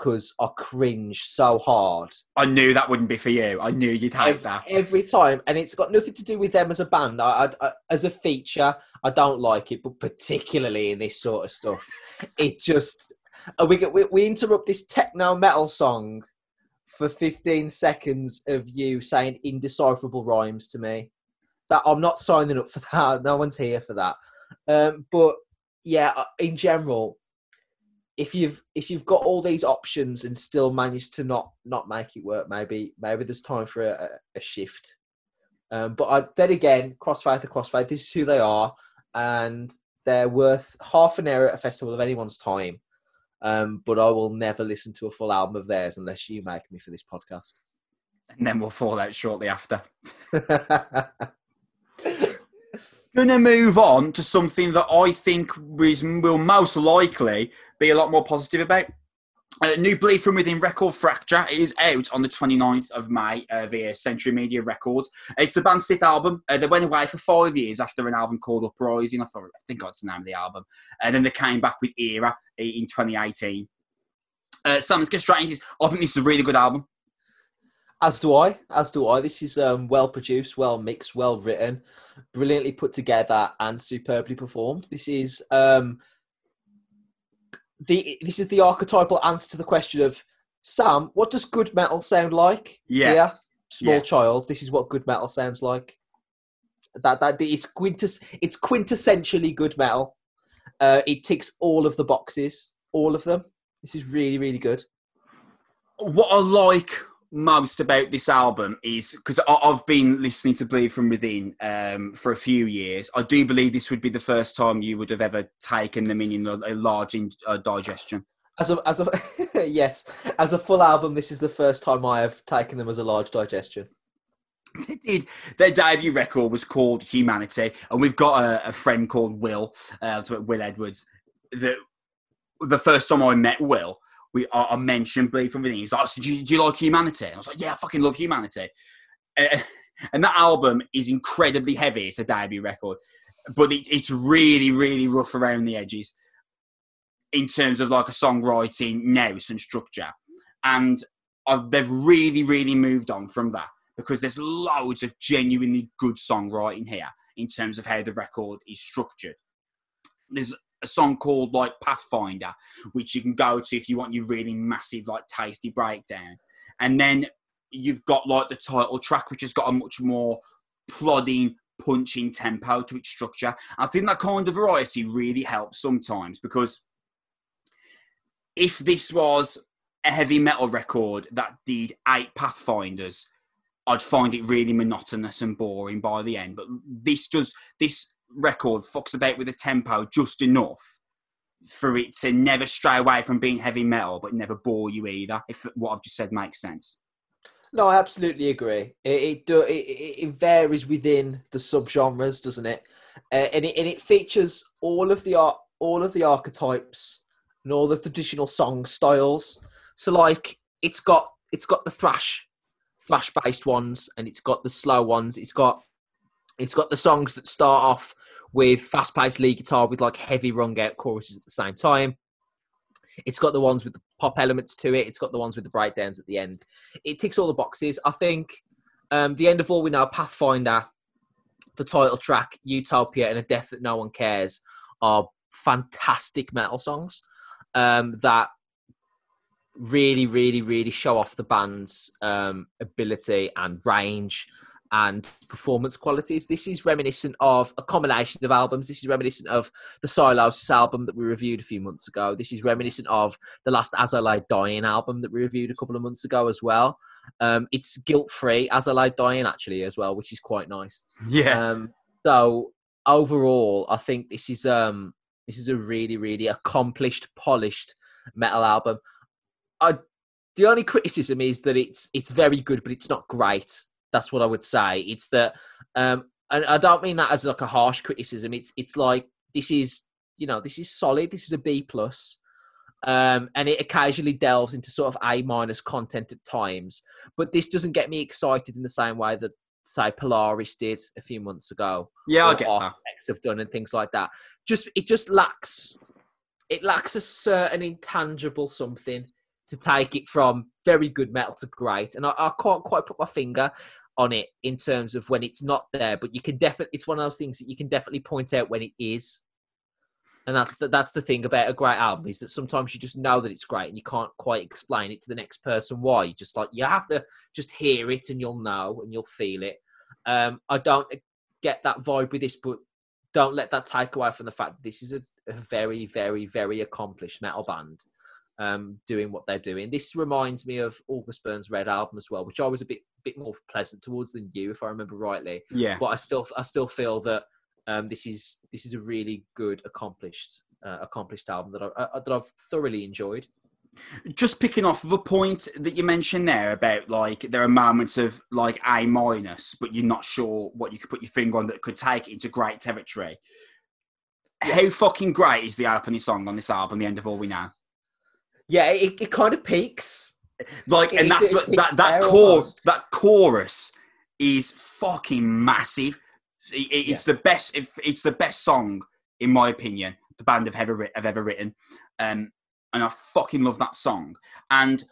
Because I cringe so hard. I knew that wouldn't be for you. I knew you'd have every, that every time, and it's got nothing to do with them as a band. I, I, I, as a feature, I don't like it, but particularly in this sort of stuff, it just we, we we interrupt this techno metal song for 15 seconds of you saying indecipherable rhymes to me. That I'm not signing up for that. No one's here for that. Um, but yeah, uh, in general, if you've if you've got all these options and still managed to not not make it work, maybe maybe there's time for a, a shift. Um, but I, then again, Crossfaith are Crossfaith. This is who they are, and they're worth half an hour at a festival of anyone's time. Um, but I will never listen to a full album of theirs unless you make me for this podcast. And then we'll fall out shortly after. (laughs) Gonna move on to something that I think is, will most likely be a lot more positive about. A new Bleed From Within record Fracture is out on the 29th of May uh, via Century Media Records. It's the band's fifth album. Uh, they went away for five years after an album called Uprising. I, thought, I think that's the name of the album. And then they came back with Era in 2018. Uh, so let's get straight into this. I think this is a really good album. As do I. As do I. This is um, well produced, well mixed, well written, brilliantly put together, and superbly performed. This is um, the this is the archetypal answer to the question of Sam. What does good metal sound like? Yeah, yeah small yeah. child. This is what good metal sounds like. That that it's quintes it's quintessentially good metal. Uh, it ticks all of the boxes, all of them. This is really really good. What I like most about this album is because I've been listening to Bleed from Within um, for a few years. I do believe this would be the first time you would have ever taken them in a, a large in, uh, digestion. As a, as a (laughs) yes, as a full album, this is the first time I have taken them as a large digestion. (laughs) They did. Their debut record was called Humanity, and we've got a, a friend called Will, uh, Will Edwards. That the first time I met Will, we I, mentioned from Within. He's like, so do, you, do you like Humanity? And I was like, yeah, I fucking love Humanity. Uh, (laughs) and that album is incredibly heavy. It's a debut record, but it, it's really, really rough around the edges in terms of like a songwriting nous and structure. And I've, they've really, really moved on from that because there's loads of genuinely good songwriting here in terms of how the record is structured. There's a song called like Pathfinder, which you can go to if you want your really massive, like tasty breakdown. And then you've got like the title track, which has got a much more plodding, punching tempo to its structure. I think that kind of variety really helps sometimes because if this was a heavy metal record that did eight Pathfinders, I'd find it really monotonous and boring by the end. But this does this record fucks about with the tempo just enough for it to never stray away from being heavy metal, but never bore you either. If what I've just said makes sense. No, I absolutely agree. It it, do, it, it varies within the subgenres, doesn't it? Uh, and it and it features all of the art, all of the archetypes, and all the traditional song styles. So, like, it's got it's got the thrash, thrash based ones, and it's got the slow ones. It's got it's got the songs that start off with fast paced lead guitar with like heavy rung out choruses at the same time. It's got the ones with the pop elements to it. It's got the ones with the breakdowns at the end. It ticks all the boxes. I think um, the end of all we know, Pathfinder, the title track, Utopia, and A Depth That No One Dares are fantastic metal songs um, that really, really, really show off the band's um, ability and range and performance qualities. This is reminiscent of a combination of albums. This is reminiscent of the Sylosis album that we reviewed a few months ago. This is reminiscent of the last As I Lay Dying album that we reviewed a couple of months ago as well. Um, it's guilt free, As I Lay Dying actually as well, which is quite nice. Yeah. Um, so overall, I think this is um, this is a really, really accomplished, polished metal album. I the only criticism is that it's it's very good, but it's not great. That's what I would say. It's that, um, and I don't mean that as like a harsh criticism. It's it's like this is you know this is solid. This is a B plus. Um, and it occasionally delves into sort of A minus content at times, but this doesn't get me excited in the same way that say Polaris did a few months ago. Yeah, I get that. have done and things like that. Just it just lacks it lacks a certain intangible something to take it from very good metal to great. And I, I can't quite put my finger on it in terms of when it's not there, but you can definitely, it's one of those things that you can definitely point out when it is. And that's the, that's the thing about a great album is that sometimes you just know that it's great and you can't quite explain it to the next person why. You just like you have to just hear it and you'll know and you'll feel it. Um, I don't get that vibe with this, but don't let that take away from the fact that this is a, a very, very, very accomplished metal band um, doing what they're doing. This reminds me of August Burns' Red album as well, which I was a bit bit more pleasant towards than you, if I remember rightly. Yeah. But I still I still feel that um, this is this is a really good accomplished uh, accomplished album that I, uh, that I've thoroughly enjoyed. Just picking off the point that you mentioned there about like there are moments of like A minus, but you're not sure what you could put your finger on that could take it into great territory. Yeah. How fucking great is the opening song on this album, The End of All We Know? Yeah, it, it kind of peaks. Like, and that's (laughs) what that that chorus that chorus is fucking massive. it's yeah. the best. If It's the best song in my opinion the band have ever have ever written, um, and I fucking love that song. And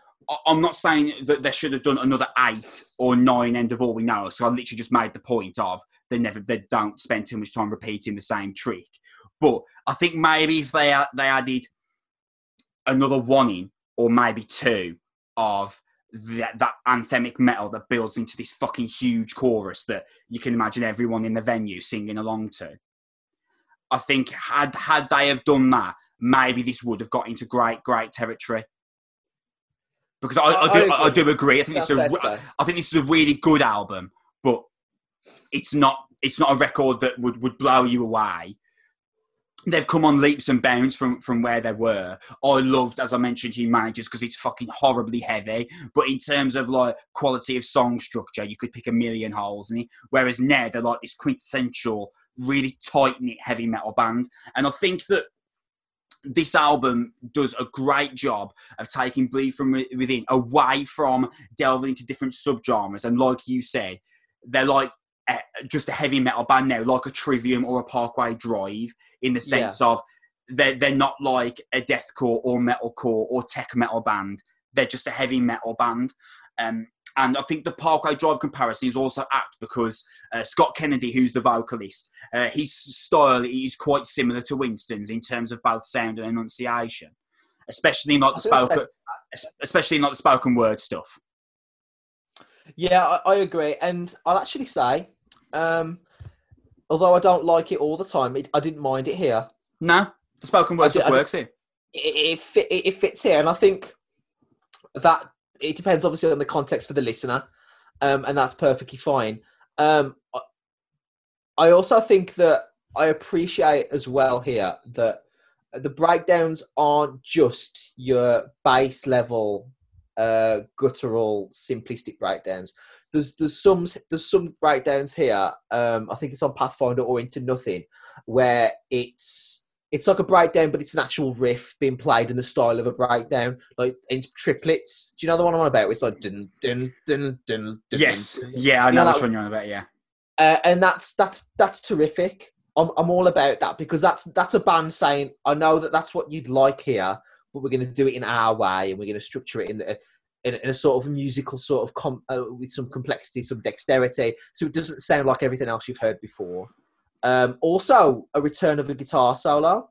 I'm not saying that they should have done another eight or nine end of all we know. So I literally just made the point of they never they don't spend too much time repeating the same trick. But I think maybe if they they added another one in or maybe two of that, that anthemic metal that builds into this fucking huge chorus that you can imagine everyone in the venue singing along to. I think had had they have done that, maybe this would have got into great great territory. Because I, I, I do I, I, do agree. I think is a, so. I think this is a really good album, but it's not it's not a record that would, would blow you away they've come on leaps and bounds from from where they were. I loved, as I mentioned, Human Managers because it's fucking horribly heavy. But in terms of like quality of song structure, you could pick a million holes in it. Whereas now they're like this quintessential, really tight knit heavy metal band. And I think that this album does a great job of taking Bleed from Within away from delving into different subgenres. And like you said, they're like just a heavy metal band now, like a Trivium or a Parkway Drive, in the sense yeah. of they're, they're not like a deathcore or metalcore or tech metal band. They're just a heavy metal band. Um, and I think the Parkway Drive comparison is also apt because uh, Scott Kennedy, who's the vocalist, uh, his style is quite similar to Winston's in terms of both sound and enunciation, especially not the spoken, especially not the spoken word stuff. Yeah, I, I agree, and I'll actually say, um, although I don't like it all the time, it, I didn't mind it here. No, the spoken word stuff works here. It, it, it fits here, and I think that it depends obviously on the context for the listener, um, and that's perfectly fine. Um, I also think that I appreciate as well here that the breakdowns aren't just your base level uh, guttural, simplistic breakdowns. There's there's some there's some breakdowns here. Um, I think it's on Pathfinder or Into Nothing, where it's it's like a breakdown, but it's an actual riff being played in the style of a breakdown, like in triplets. Do you know the one I'm on about? It's like dun dun dun dun. dun yes, dun, yeah, I know, know which one you're on about. Yeah, uh, and that's that's that's terrific. I'm I'm all about that because that's that's a band saying I know that that's what you'd like here, but we're going to do it in our way and we're going to structure it in, the, in, in a sort of musical sort of com, uh, with some complexity, some dexterity, so it doesn't sound like everything else you've heard before. Um, also, a return of a guitar solo.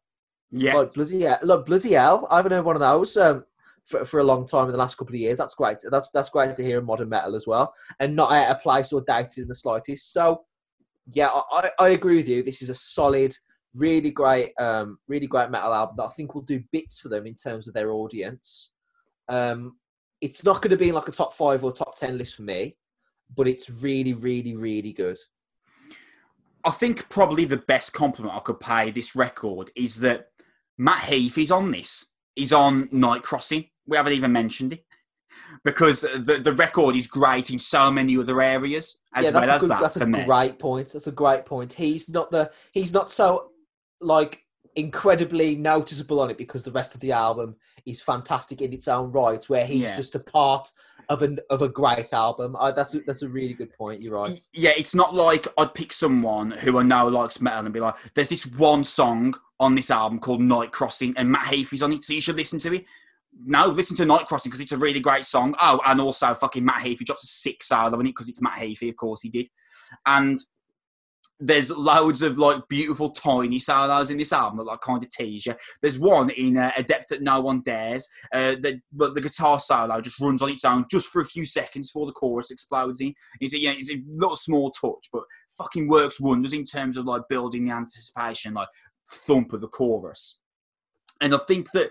Yeah, like bloody hell, like bloody hell! I haven't heard one of those um, for, for a long time in the last couple of years. That's great. That's that's great to hear in modern metal as well, and not out of place or dated in the slightest. So, yeah, I, I agree with you. This is a solid really great, um, really great metal album that I think will do bits for them in terms of their audience. Um, it's not going to be in like a top five or top ten list for me, but it's really, really, really good. I think probably the best compliment I could pay this record is that Matt Heafy is on this. He's on Night Crossing. We haven't even mentioned it because the the record is great in so many other areas as yeah, well as good, that. That's a me. great point. That's a great point. He's not the he's not so like incredibly noticeable on it because the rest of the album is fantastic in its own right where he's yeah. just a part of an of a great album I, that's a, that's a really good point you're right yeah it's not like i'd pick someone who i know likes metal and be like there's this one song on this album called night crossing and matt heafy is on it so you should listen to it no, listen to Night Crossing because it's a really great song. Oh, and also fucking Matt Heafy drops a six solo in it because it's Matt Heafy, of course he did. And there's loads of like beautiful tiny solos in this album that like kind of tease you. There's one in uh, A Depth That No One Dares. Uh, the, but the guitar solo just runs on its own just for a few seconds before the chorus explodes in. It's a, you know, it's a little small touch, but fucking works wonders in terms of like building the anticipation, like thump of the chorus. And I think that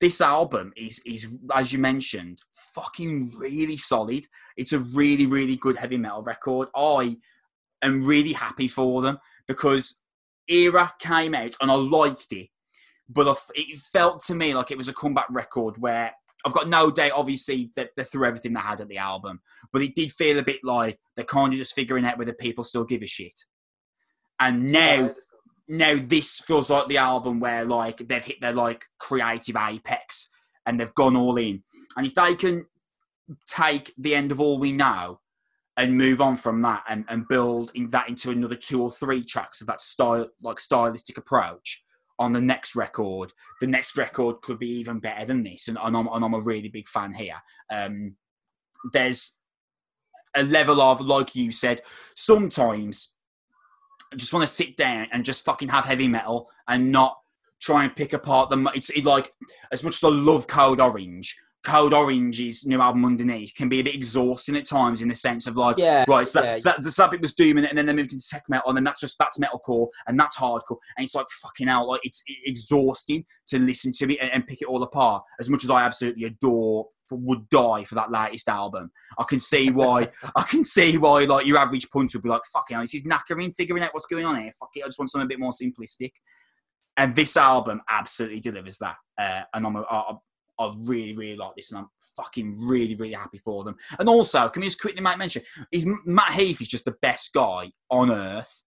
this album is is as you mentioned fucking really solid it's a really really good heavy metal record i am really happy for them because era came out and i liked it but it felt to me like it was a comeback record where I've got no doubt, obviously, that they threw everything they had at the album, but it did feel a bit like they're kind of just figuring out whether people still give a shit. And now, now this feels like the album where like they've hit their like creative apex and they've gone all in. And if they can take the end of all we know and move on from that and, and build in that into another two or three tracks of that style like stylistic approach on the next record, the next record could be even better than this. And, and, I'm, and I'm a really big fan here. Um, there's a level of, like you said, sometimes I just want to sit down and just fucking have heavy metal and not try and pick apart the. It's it like as much as I love Code Orange. Code Orange's new album underneath can be a bit exhausting at times in the sense of like, yeah, right, so that, yeah. so that, so that bit was doom, and, and then they moved into tech metal, and then that's just that's metalcore, and that's hardcore, and it's like fucking out, like it's exhausting to listen to it and, and pick it all apart. As much as I absolutely adore would die for that latest album. I can see why. (laughs) I can see why. Like your average punter would be like, "Fucking, this is knackering, figuring out what's going on here. Fuck it, I just want something a bit more simplistic." And this album absolutely delivers that. Uh, and I'm, a, I, I really, really like this, and I'm fucking really, really happy for them. And also, can we just quickly make mention? Is Matt Heafy is just the best guy on earth.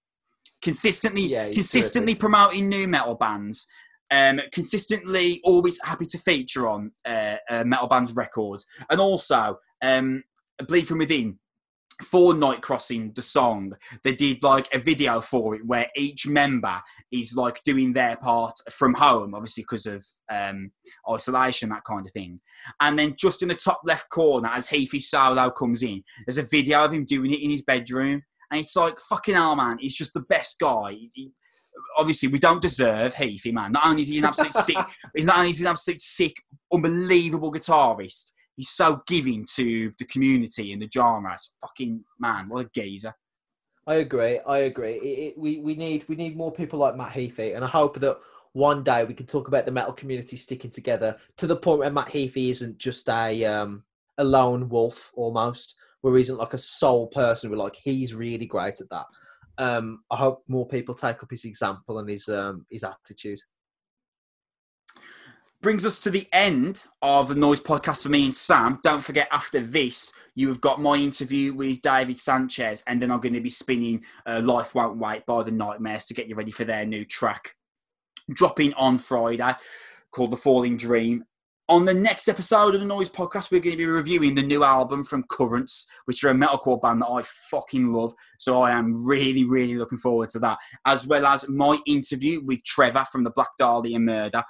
Consistently, yeah, consistently terrific. promoting new metal bands um, consistently always happy to feature on uh, uh, metal bands records, and also um, Bleed from Within for Night Crossing, the song, they did like a video for it where each member is like doing their part from home, obviously because of um, isolation, that kind of thing. And then just in the top left corner, as Heafy solo comes in, there's a video of him doing it in his bedroom. And it's like, fucking hell, man, he's just the best guy. He, obviously we don't deserve Heafy, man. Not only is he an absolute (laughs) sick, he's not only is he an absolute sick, unbelievable guitarist. He's so giving to the community and the genre. It's fucking man, what a geezer. I agree. I agree. It, it, we we need we need more people like Matt Heafy, and I hope that one day we can talk about the metal community sticking together to the point where Matt Heafy isn't just a um, a lone wolf almost, where he isn't like a sole person. We're like he's really great at that um, I hope more people take up his example and his um, his attitude. Brings us to the end of the Noise podcast for me and Sam. Don't forget, after this, you have got my interview with David Sanchez, and then I'm going to be spinning uh, Life Won't Wait by the Nightmares to get you ready for their new track. Dropping on Friday called The Falling Dream. On the next episode of the Noise Podcast, we're going to be reviewing the new album from Currents, which are a metalcore band that I fucking love. So I am really, really looking forward to that, as well as my interview with Trevor from the Black Dahlia Murder.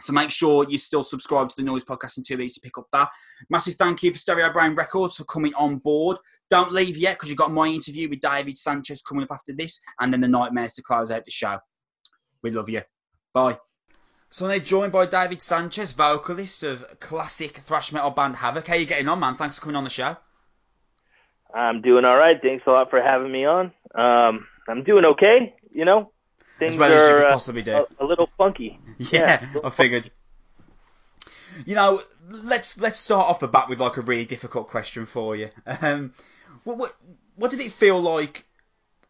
So make sure you still subscribe to the Noise Podcast in two weeks to pick up that. Massive thank you for Stereo Brain Records for coming on board. Don't leave yet because you've got my interview with David Sanchez coming up after this, and then the Nightmares to close out the show. We love you. Bye. So they're joined by David Sanchez, vocalist of classic thrash metal band Havok. How you getting on, man? Thanks for coming on the show. I'm doing all right. Thanks a lot for having me on. Um, I'm doing okay. You know, things well as you could are do. a, a, little funky. (laughs) Yeah, yeah I figured. You know, let's let's start off the bat with like a really difficult question for you. Um, what what what did it feel like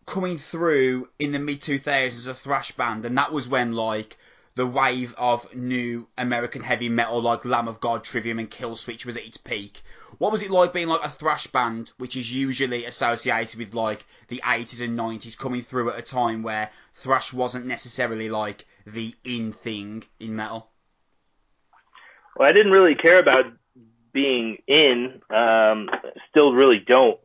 coming through in the mid 2000s as a thrash band, and that was when like the wave of new American heavy metal like Lamb of God, Trivium, and Killswitch was at its peak. What was it like being like a thrash band, which is usually associated with like the 80s and 90s, coming through at a time where thrash wasn't necessarily like the in thing in metal? Well, I didn't really care about being in. Um, still, really don't.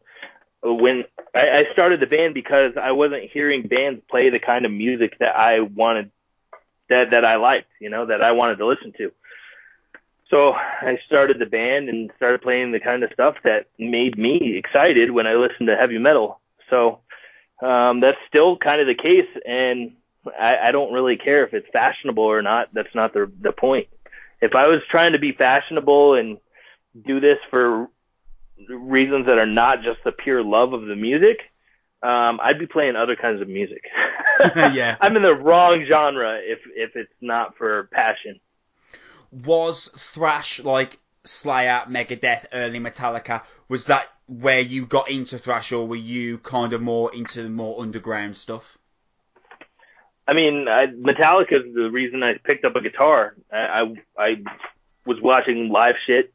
When I, I started the band because I wasn't hearing bands play the kind of music that I wanted that that I liked, you know, that I wanted to listen to. so I started the band and started playing the kind of stuff that made me excited when I listened to heavy metal. So um, that's still kind of the case, and I, I don't really care if it's fashionable or not. That's not the the point. If I was trying to be fashionable and do this for reasons that are not just the pure love of the music, um, I'd be playing other kinds of music. (laughs) yeah, (laughs) I'm in the wrong genre if if it's not for passion. Was thrash like Slayer, Megadeth, early Metallica? Was that where you got into thrash, or were you kind of more into more underground stuff? I mean, I, Metallica is the reason I picked up a guitar. I, I I was watching live shit,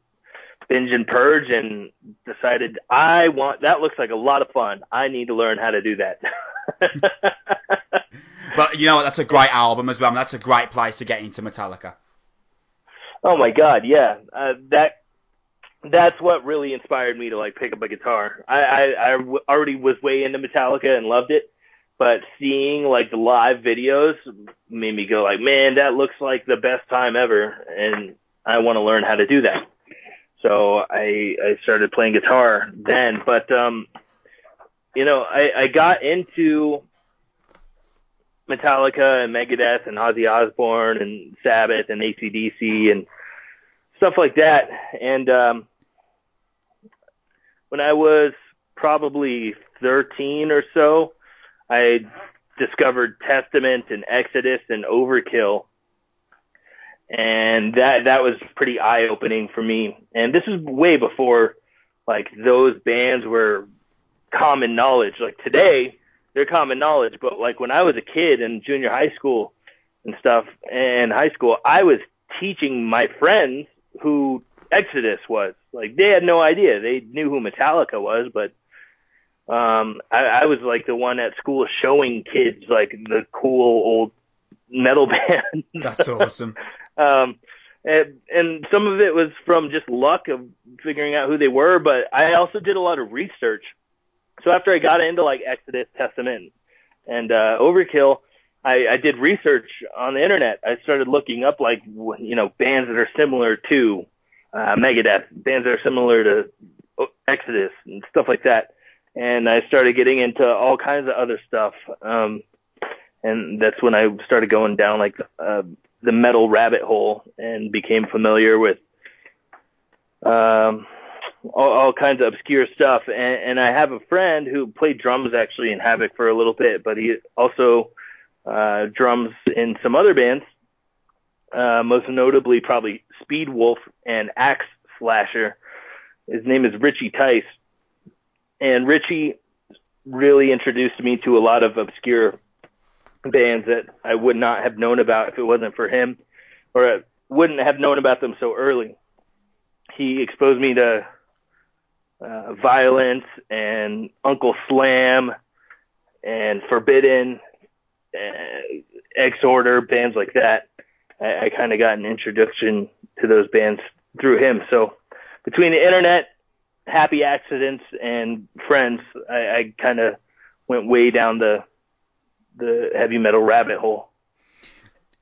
binge and purge, and decided I want that looks like a lot of fun. I need to learn how to do that. (laughs) but you know what? That's a great album as well. That's a great place to get into Metallica. Oh my god, yeah. Uh, that that's what really inspired me to like pick up a guitar. I, I I already was way into Metallica and loved it, but seeing like the live videos made me go like, man, that looks like the best time ever, and I want to learn how to do that. So I I started playing guitar then, but um, you know, I I got into Metallica and Megadeth and Ozzy Osbourne and Sabbath and ACDC and stuff like that. And um, when I was probably 13 or so, I discovered Testament and Exodus and Overkill. And that that was pretty eye opening for me. And this was way before like those bands were common knowledge. Like today, they're common knowledge. But like when I was a kid in junior high school and stuff, and high school, I was teaching my friends who Exodus was. Like they had no idea. They knew who Metallica was, but um I, I was like the one at school showing kids like the cool old metal (laughs) band. That's awesome. Um and, and some of it was from just luck of figuring out who they were, but I also did a lot of research so after I got into like Exodus, Testament, and uh, Overkill, I, I did research on the internet. I started looking up like you know bands that are similar to uh, Megadeth, bands that are similar to Exodus and stuff like that. And I started getting into all kinds of other stuff. Um, and that's when I started going down like uh, the metal rabbit hole and became familiar with um, all, all kinds of obscure stuff. And, and I have a friend who played drums actually in Havok for a little bit, but he also uh, drums in some other bands, uh, most notably probably Speed Wolf and Axe Slasher. His name is Richie Tice. And Richie really introduced me to a lot of obscure bands that I would not have known about if it wasn't for him, or I wouldn't have known about them so early. He exposed me to uh, Violence and Uncle Slam and Forbidden, uh, Exhorder, bands like that. I, I kind of got an introduction to those bands through him. So between the internet, happy accidents, and friends, I, I kind of went way down the the heavy metal rabbit hole.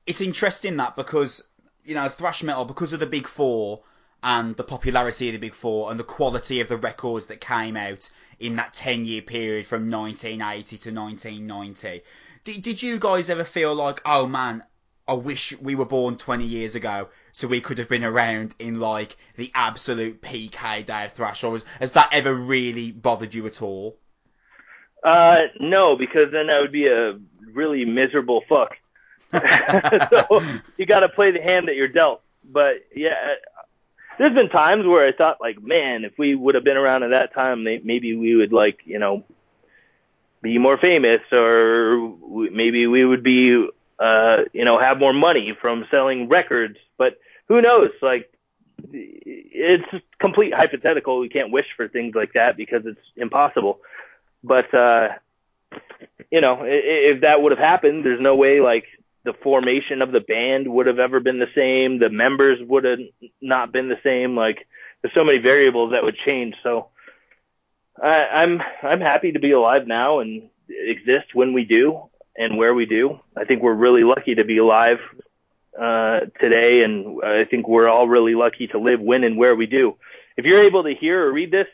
It's interesting that because you know thrash metal because of the big four and the popularity of the Big Four and the quality of the records that came out in that 10 year period from 1980 to 1990. Did, did you guys ever feel like, oh man, I wish we were born 20 years ago so we could have been around in like the absolute peak heyday of thrash? Or has, has that ever really bothered you at all? Uh, no, because then I would be a really miserable fuck. (laughs) so you got to play the hand that you're dealt. But yeah, there's been times where I thought like, man, if we would have been around at that time, maybe we would like, you know, be more famous or maybe we would be, uh, you know, have more money from selling records, but who knows? Like, it's complete hypothetical. We can't wish for things like that because it's impossible. But, uh, you know, if if that would have happened, there's no way like the formation of the band would have ever been the same. The members would have not been the same. Like there's so many variables that would change. So I, I'm I'm happy to be alive now and exist when we do and where we do. I think we're really lucky to be alive uh, today, and I think we're all really lucky to live when and where we do. If you're able to hear or read this,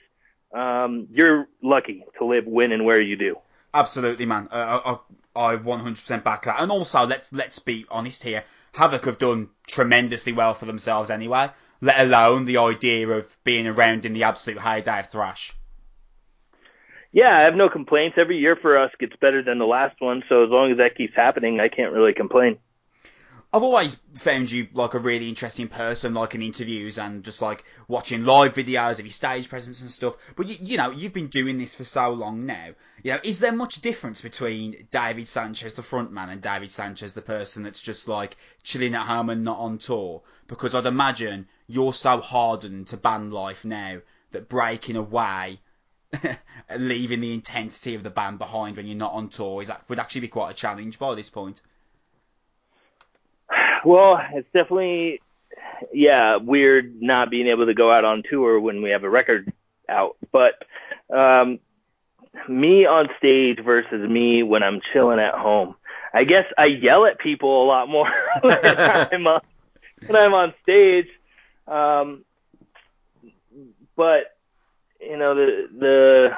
um, you're lucky to live when and where you do. Absolutely, man. Uh, I, I 100% back that. And also, let's let's be honest here. Havok have done tremendously well for themselves anyway. Let alone the idea of being around in the absolute heyday of thrash. Yeah, I have no complaints. Every year for us gets better than the last one, so as long as that keeps happening, I can't really complain. I've always found you like a really interesting person, like in interviews and just like watching live videos of your stage presence and stuff. But you, you know, you've been doing this for so long now. You know, is there much difference between David Sanchez, the frontman, and David Sanchez, the person that's just like chilling at home and not on tour? Because I'd imagine you're so hardened to band life now that breaking away, (laughs) leaving the intensity of the band behind when you're not on tour, is would actually be quite a challenge by this point. Well, it's definitely yeah weird not being able to go out on tour when we have a record out, but um, me on stage versus me when I'm chilling at home. I guess I yell at people a lot more (laughs) when I'm on, when I'm on stage. Um, but you know the the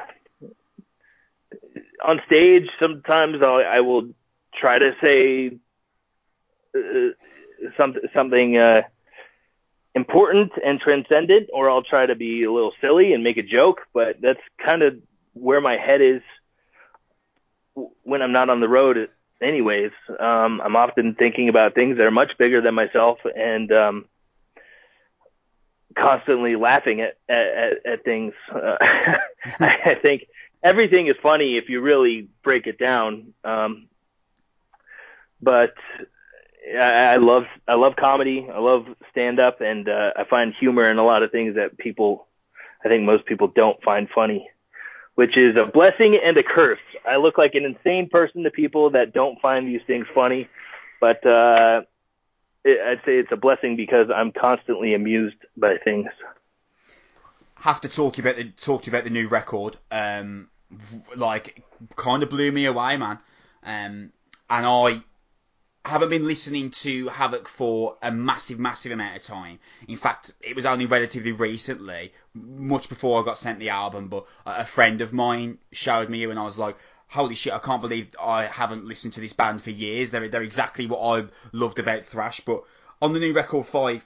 on stage sometimes I'll, I will try to say uh, something something uh, important and transcendent, or I'll try to be a little silly and make a joke. But that's kind of where my head is when I'm not on the road. Anyways, um, I'm often thinking about things that are much bigger than myself and um, constantly laughing at at, at things. Uh, (laughs) I think everything is funny if you really break it down. Um, but I, I love I love comedy. I love stand up, and uh, I find humor in a lot of things that people, I think most people don't find funny, which is a blessing and a curse. I look like an insane person to people that don't find these things funny, but uh, it, I'd say it's a blessing because I'm constantly amused by things. Have to talk about the talk to you about the new record. Um, like kind of blew me away, man. Um, and I haven't been listening to Havoc for a massive, massive amount of time. In fact, it was only relatively recently, much before I got sent the album, but a friend of mine showed me and I was like, holy shit, I can't believe I haven't listened to this band for years. They're, they're exactly what I loved about Thrash. But on the new record 5,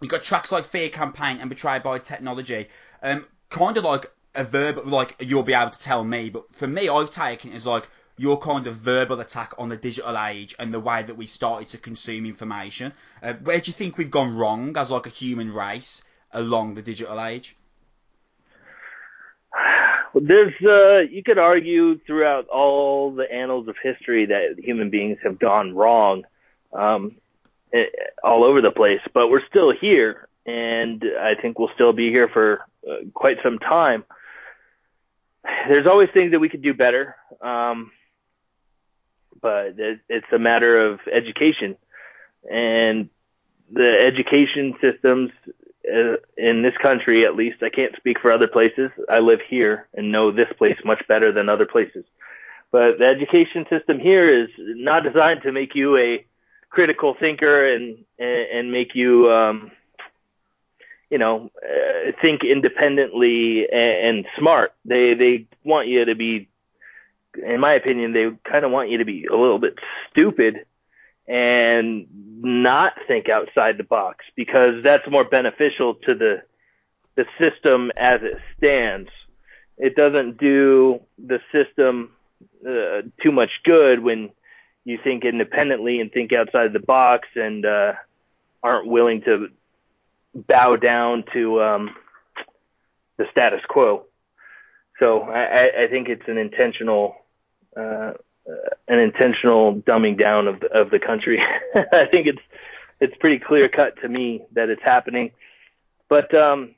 you've got tracks like Fear Campaign and Betrayed by Technology. Um, kind of like a verb, like you'll be able to tell me, but for me, I've taken it as like your kind of verbal attack on the digital age and the way that we started to consume information. Uh, where do you think we've gone wrong as like a human race along the digital age? There's, uh, you could argue throughout all the annals of history that human beings have gone wrong, um, eh, all over the place, but we're still here, and I think we'll still be here for uh, quite some time. There's always things that we could do better. Um, but it's a matter of education. And the education systems uh, in this country at least i can't speak for other places. I live here and know this place much better than other places. But the education system here is not designed to make you a critical thinker and and, make you um you know uh, think independently and, and smart. They they want you to be in my opinion, they kind of want you to be a little bit stupid and not think outside the box because that's more beneficial to the the system as it stands. It doesn't do the system uh, too much good when you think independently and think outside the box and uh, aren't willing to bow down to um, the status quo. So I, I think it's an intentional uh, an intentional dumbing down of the, of the country. (laughs) I think it's it's pretty clear cut to me that it's happening. But um,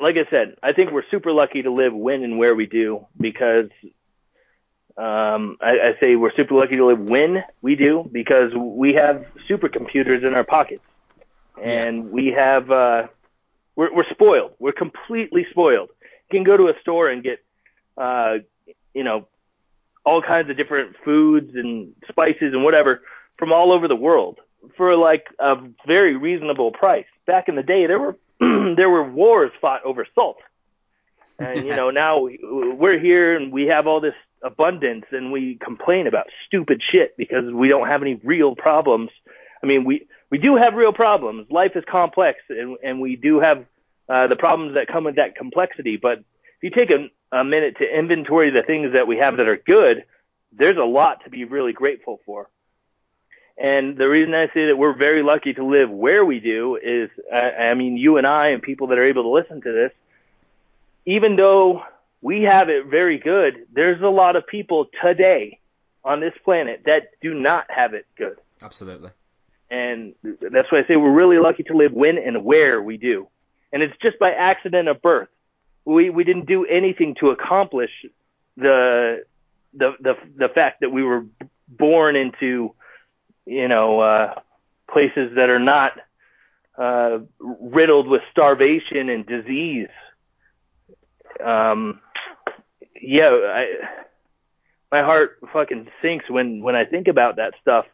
like I said, I think we're super lucky to live when and where we do because um, I, I say we're super lucky to live when we do because we have supercomputers in our pockets and we have uh, we're, we're spoiled. We're completely spoiled. You can go to a store and get uh, you know all kinds of different foods and spices and whatever from all over the world. for like a very reasonable price. Back in the day, there were (clears throat) there were wars fought over salt, and you know now we're here and we have all this abundance, and we complain about stupid shit because we don't have any real problems. I mean, we we do have real problems. Life is complex, and and we do have uh, the problems that come with that complexity. But if you take a, a minute to inventory the things that we have that are good, there's a lot to be really grateful for. And the reason I say that we're very lucky to live where we do is, I, I mean, you and I and people that are able to listen to this, even though we have it very good, there's a lot of people today on this planet that do not have it good. Absolutely. And that's why I say we're really lucky to live when and where we do. And it's just by accident of birth. We we didn't do anything to accomplish the the the the fact that we were born into you know, uh, places that are not uh, riddled with starvation and disease. Um, yeah, I, my heart fucking sinks when when I think about that stuff.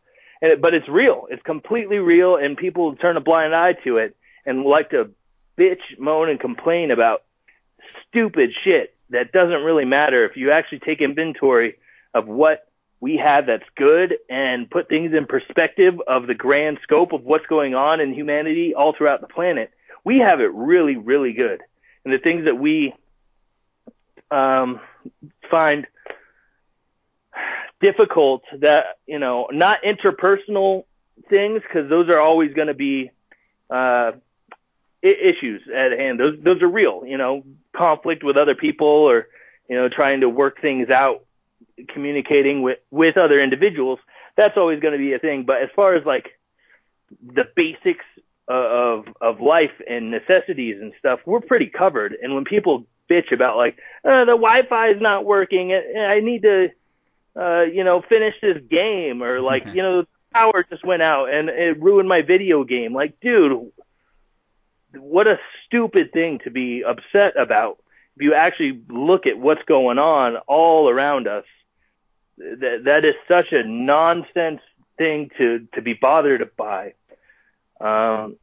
And it, but it's real. It's completely real, and people turn a blind eye to it and like to bitch, moan, and complain about stupid shit that doesn't really matter if you actually take inventory of what we have that's good and put things in perspective of the grand scope of what's going on in humanity all throughout the planet, we have it really, really good. And the things that we um, find difficult that, you know, not interpersonal things, because those are always going to be uh, issues at hand. Those, those are real, you know, conflict with other people or, you know, trying to work things out communicating with with other individuals, that's always going to be a thing. But as far as like the basics of of life and necessities and stuff, we're pretty covered. And when people bitch about like uh, the Wi-Fi is not working, I need to uh, you know finish this game, or like (laughs) you know the power just went out and it ruined my video game. Like, dude, what a stupid thing to be upset about. If you actually look at what's going on all around us, that that is such a nonsense thing to to be bothered by. Um,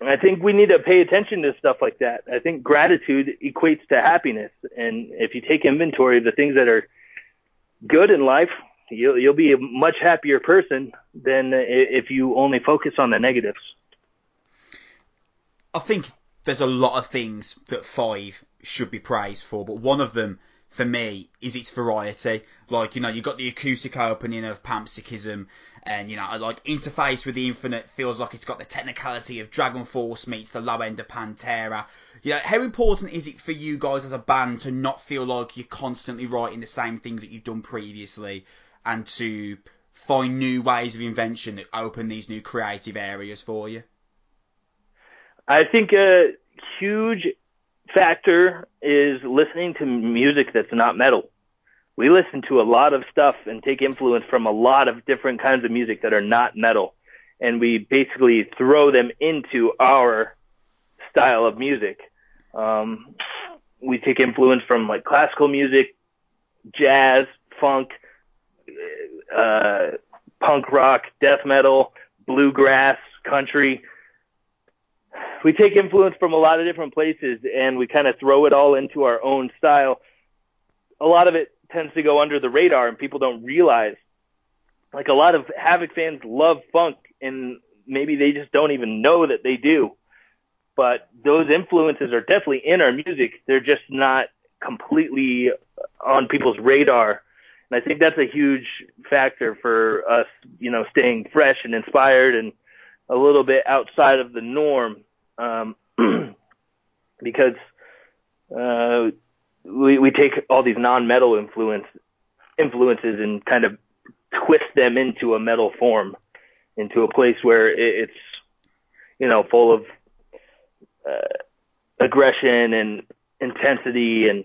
I think we need to pay attention to stuff like that. I think gratitude equates to happiness, and if you take inventory of the things that are good in life, you'll you'll be a much happier person than if you only focus on the negatives. I think there's a lot of things that five should be praised for, but one of them for me is its variety. Like, you know, you've got the acoustic opening of Panpsychism, and, you know, like, Interface with the Infinite feels like it's got the technicality of Dragon Force meets the low end of Pantera. You know, how important is it for you guys as a band to not feel like you're constantly writing the same thing that you've done previously, and to find new ways of invention that open these new creative areas for you? I think a huge factor is listening to music that's not metal. We listen to a lot of stuff and take influence from a lot of different kinds of music that are not metal. And we basically throw them into our style of music. Um, we take influence from like classical music, jazz, funk, uh, punk rock, death metal, bluegrass, country we take influence from a lot of different places and we kind of throw it all into our own style. A lot of it tends to go under the radar and people don't realize. Like a lot of Havok fans love funk and maybe they just don't even know that they do. But those influences are definitely in our music. They're just not completely on people's radar. And I think that's a huge factor for us, you know, staying fresh and inspired and a little bit outside of the norm um, (clears throat) because uh, we we take all these non-metal influence influences and kind of twist them into a metal form, into a place where it, it's you know full of uh, aggression and intensity and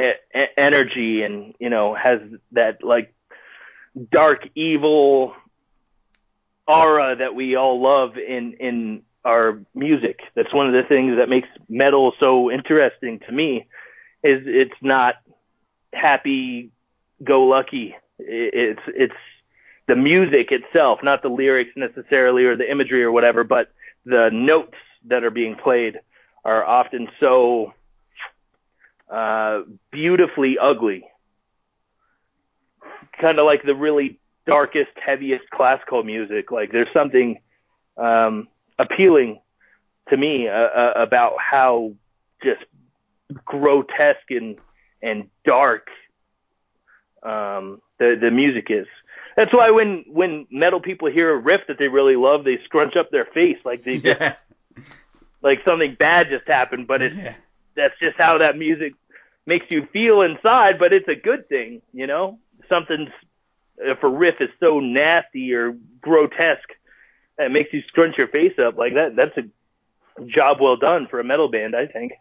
e- energy and you know has that like dark evil aura that we all love in in our music. That's one of the things that makes metal so interesting to me is it's not happy go lucky. It's it's the music itself, not the lyrics necessarily or the imagery or whatever, but the notes that are being played are often so uh, beautifully ugly. Kind of like the really darkest, heaviest classical music. Like there's something um, appealing to me uh, uh, about how just grotesque and and dark um, the the music is. That's why when when metal people hear a riff that they really love, they scrunch up their face like they yeah. (laughs) like something bad just happened. But it's yeah. that's just how that music makes you feel inside. But it's a good thing, you know. Something's if a riff is so nasty or grotesque that makes you scrunch your face up like that. That's a job well done for a metal band, I think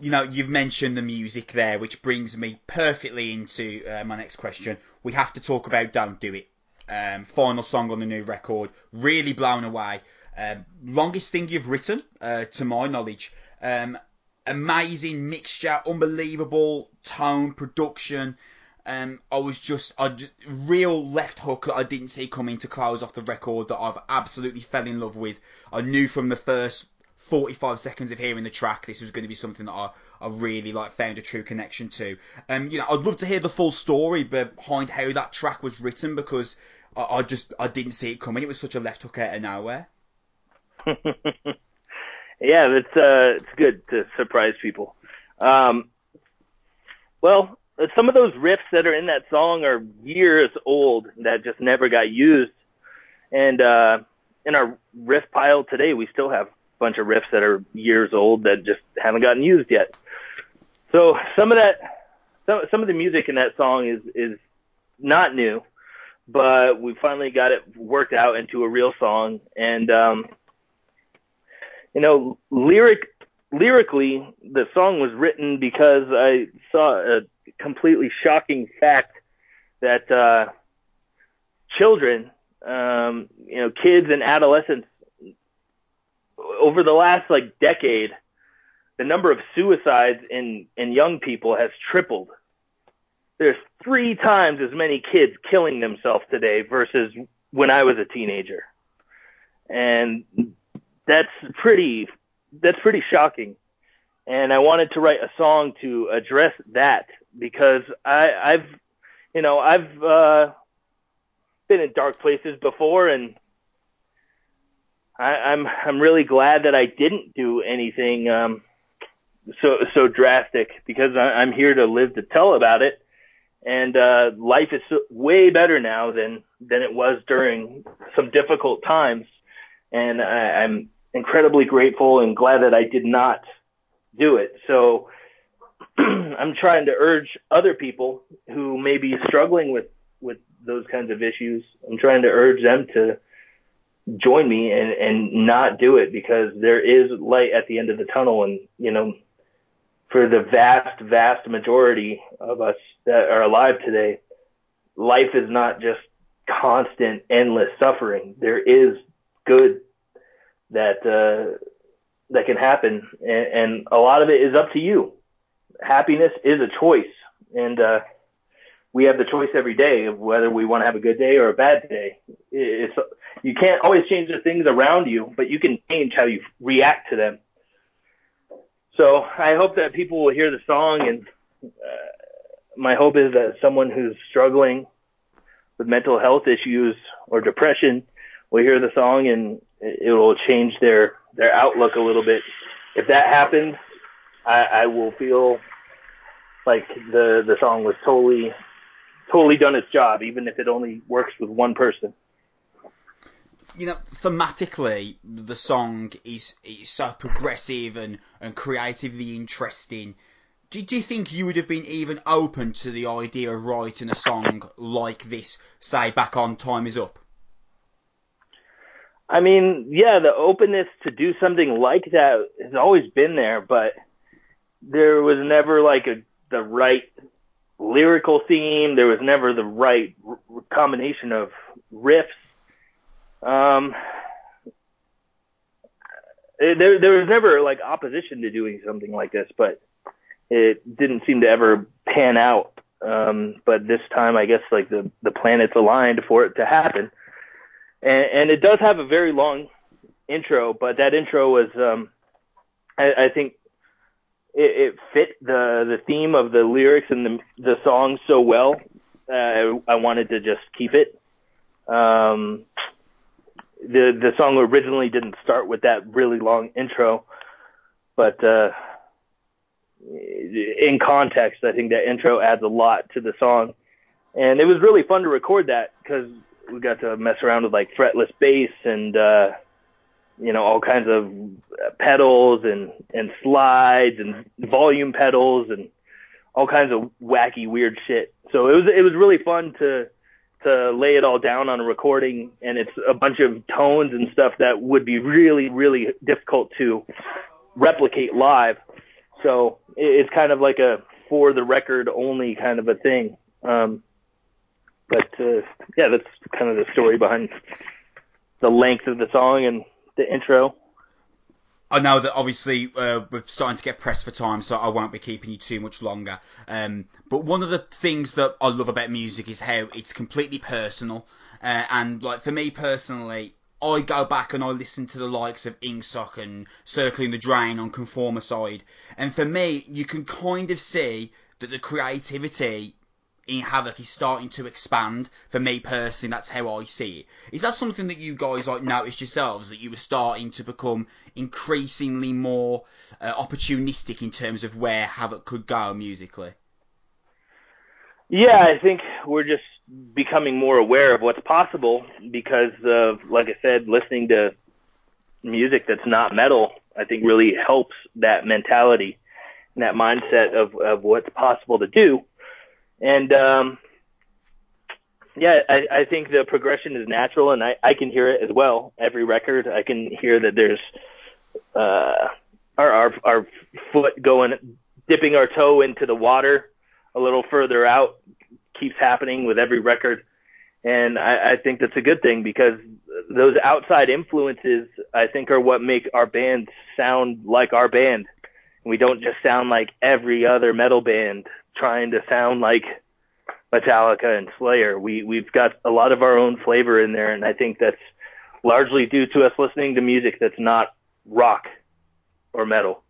you know, you've mentioned the music there, which brings me perfectly into uh, my next question. We have to talk about Don't Do It. Um, final song on the new record. Really blown away. Um, longest thing you've written, uh, to my knowledge. Um, amazing mixture, unbelievable tone, production. Um, I was just a real left hook that I didn't see coming to close off the record that I've absolutely fell in love with. I knew from the first 45 seconds of hearing the track, this was going to be something that I, I really like found a true connection to. Um, you know, I'd love to hear the full story behind how that track was written because I, I just I didn't see it coming. It was such a left hook out of nowhere. (laughs) yeah, it's uh, it's good to surprise people. Um, well, some of those riffs that are in that song are years old that just never got used, and uh, in our riff pile today, we still have a bunch of riffs that are years old that just haven't gotten used yet. So some of that, some some of the music in that song is is not new, but we finally got it worked out into a real song. And um, you know, lyric lyrically, the song was written because I saw a completely shocking fact that uh, children, um, you know, kids and adolescents over the last like decade, the number of suicides in in young people has tripled. There's three times as many kids killing themselves today versus when I was a teenager, and that's pretty that's pretty shocking. And I wanted to write a song to address that because I, I've you know I've uh, been in dark places before and I, I'm I'm really glad that I didn't do anything um, so so drastic because I, I'm here to live to tell about it, and uh, life is so, way better now than than it was during some difficult times, and I, I'm incredibly grateful and glad that I did not do it. So (clears throat) I'm trying to urge other people who may be struggling with with those kinds of issues. I'm trying to urge them to join me and and not do it because there is light at the end of the tunnel and you know for the vast vast majority of us that are alive today life is not just constant endless suffering there is good that uh that can happen and, and a lot of it is up to you happiness is a choice and uh we have the choice every day of whether we want to have a good day or a bad day. It's you can't always change the things around you, but you can change how you react to them. So I hope that people will hear the song, and uh, my hope is that someone who's struggling with mental health issues or depression will hear the song and it will change their their outlook a little bit. If that happens, I, I will feel like the the song was totally totally done its job, even if it only works with one person. You know, thematically, the song is, is so progressive and, and creatively interesting. Do, do you think you would have been even open to the idea of writing a song like this, say, back on Time Is Up? I mean, yeah, the openness to do something like that has always been there, but there was never like a the right lyrical theme. There was never the right r- combination of riffs. Um, there, there was never like opposition to doing something like this, but it didn't seem to ever pan out Um, but this time, I guess like the the planets aligned for it to happen, and, and it does have a very long intro. But that intro was, um, I, I think, it, it fit the the theme of the lyrics and the the song so well. Uh, I wanted to just keep it. Um, the the song originally didn't start with that really long intro, but uh, in context, I think that intro adds a lot to the song, and it was really fun to record that because we got to mess around with like fretless bass and uh, you know all kinds of pedals and and slides and volume pedals and all kinds of wacky weird shit. So it was it was really fun to to lay it all down on a recording and it's a bunch of tones and stuff that would be really really difficult to replicate live so it's kind of like a for the record only kind of a thing. Um, but uh, yeah, that's kind of the story behind the length of the song and the intro. I know that obviously uh, we're starting to get pressed for time, so I won't be keeping you too much longer. Um, but one of the things that I love about music is how it's completely personal. Uh, and like for me personally, I go back and I listen to the likes of Ingsoc and Circling the Drain on Conformicide, and for me, you can kind of see that the creativity in Havok is starting to expand. For me personally, that's how I see it. Is that something that you guys like noticed yourselves that you were starting to become increasingly more uh, opportunistic in terms of where Havok could go musically? Yeah, I think we're just becoming more aware of what's possible because of, like I said, listening to music that's not metal. I think really helps that mentality that mindset of of what's possible to do. And um, yeah, I, I think the progression is natural, and I, I can hear it as well. Every record, I can hear that there's uh, our, our our foot going, dipping our toe into the water a little further out keeps happening with every record. And I, I think that's a good thing because those outside influences, I think, are what make our band sound like our band. We don't just sound like every other metal band trying to sound like Metallica and Slayer. We we've got a lot of our own flavor in there, and I think that's largely due to us listening to music that's not rock or metal.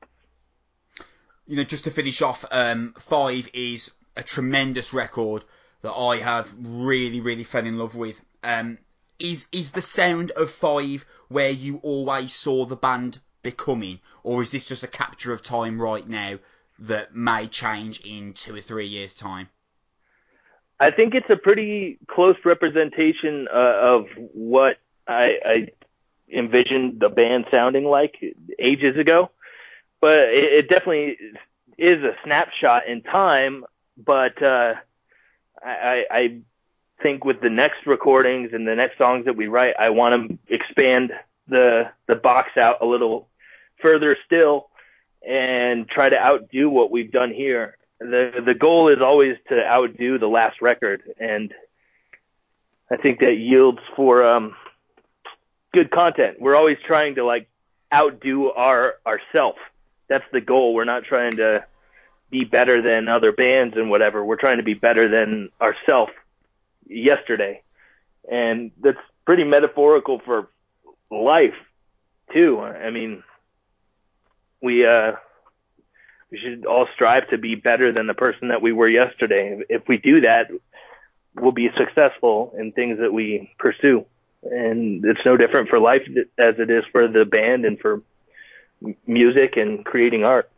You know, just to finish off, um, Five is a tremendous record that I have really, really fell in love with. Um, is is the sound of Five where you always saw the band becoming, or is this just a capture of time right now that may change in two or three years' time? I think it's a pretty close representation uh, of what I, I envisioned the band sounding like ages ago, but it, it definitely is a snapshot in time. But uh, I, I think with the next recordings and the next songs that we write, I want to expand the the box out a little further still and try to outdo what we've done here. The the goal is always to outdo the last record and I think that yields for um good content. We're always trying to like outdo our ourself. That's the goal. We're not trying to be better than other bands and whatever. We're trying to be better than ourselves yesterday. And that's pretty metaphorical for life too. I mean, we uh we should all strive to be better than the person that we were yesterday. If we do that, we'll be successful in things that we pursue. And it's no different for life as it is for the band and for music and creating art.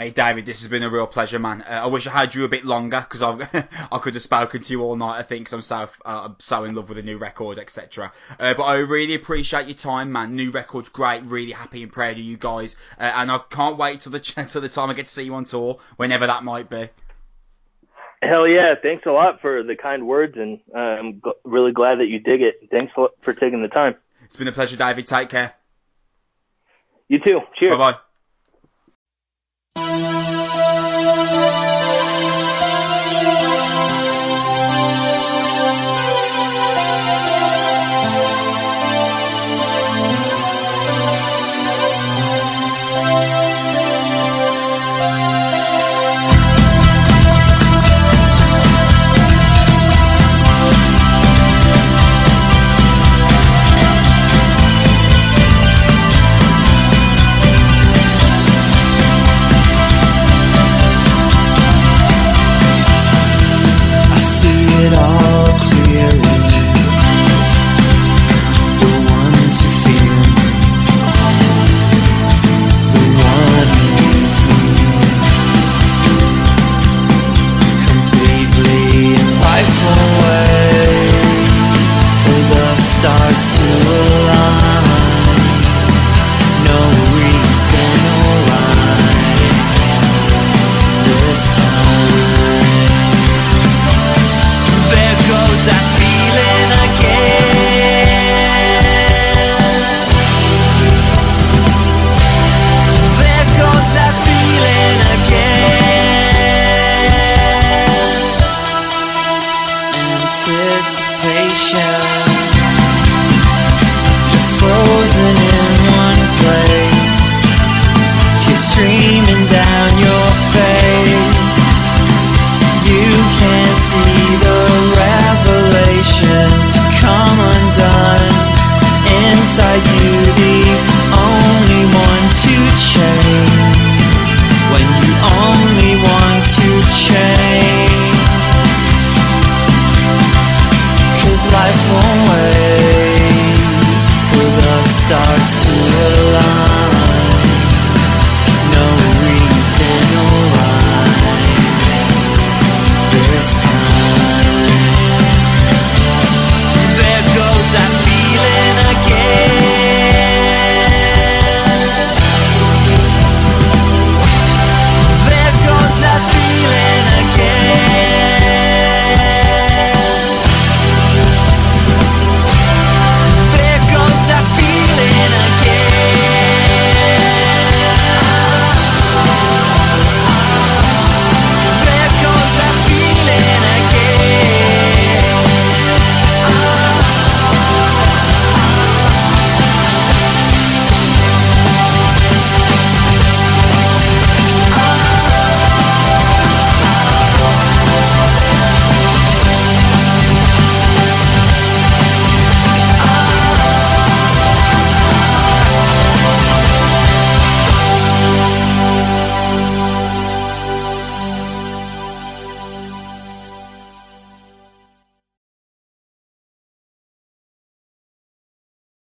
Hey David, this has been a real pleasure, man. Uh, I wish I had you a bit longer because I (laughs) I could have spoken to you all night. I think cause I'm so uh, I'm so in love with the new record, etc. Uh, but I really appreciate your time, man. New record's great. Really happy and proud of you guys, uh, and I can't wait till the (laughs) till the time I get to see you on tour, whenever that might be. Hell yeah! Thanks a lot for the kind words, and uh, I'm g- really glad that you dig it. Thanks for taking the time. It's been a pleasure, David. Take care. You too. Cheers. Bye bye.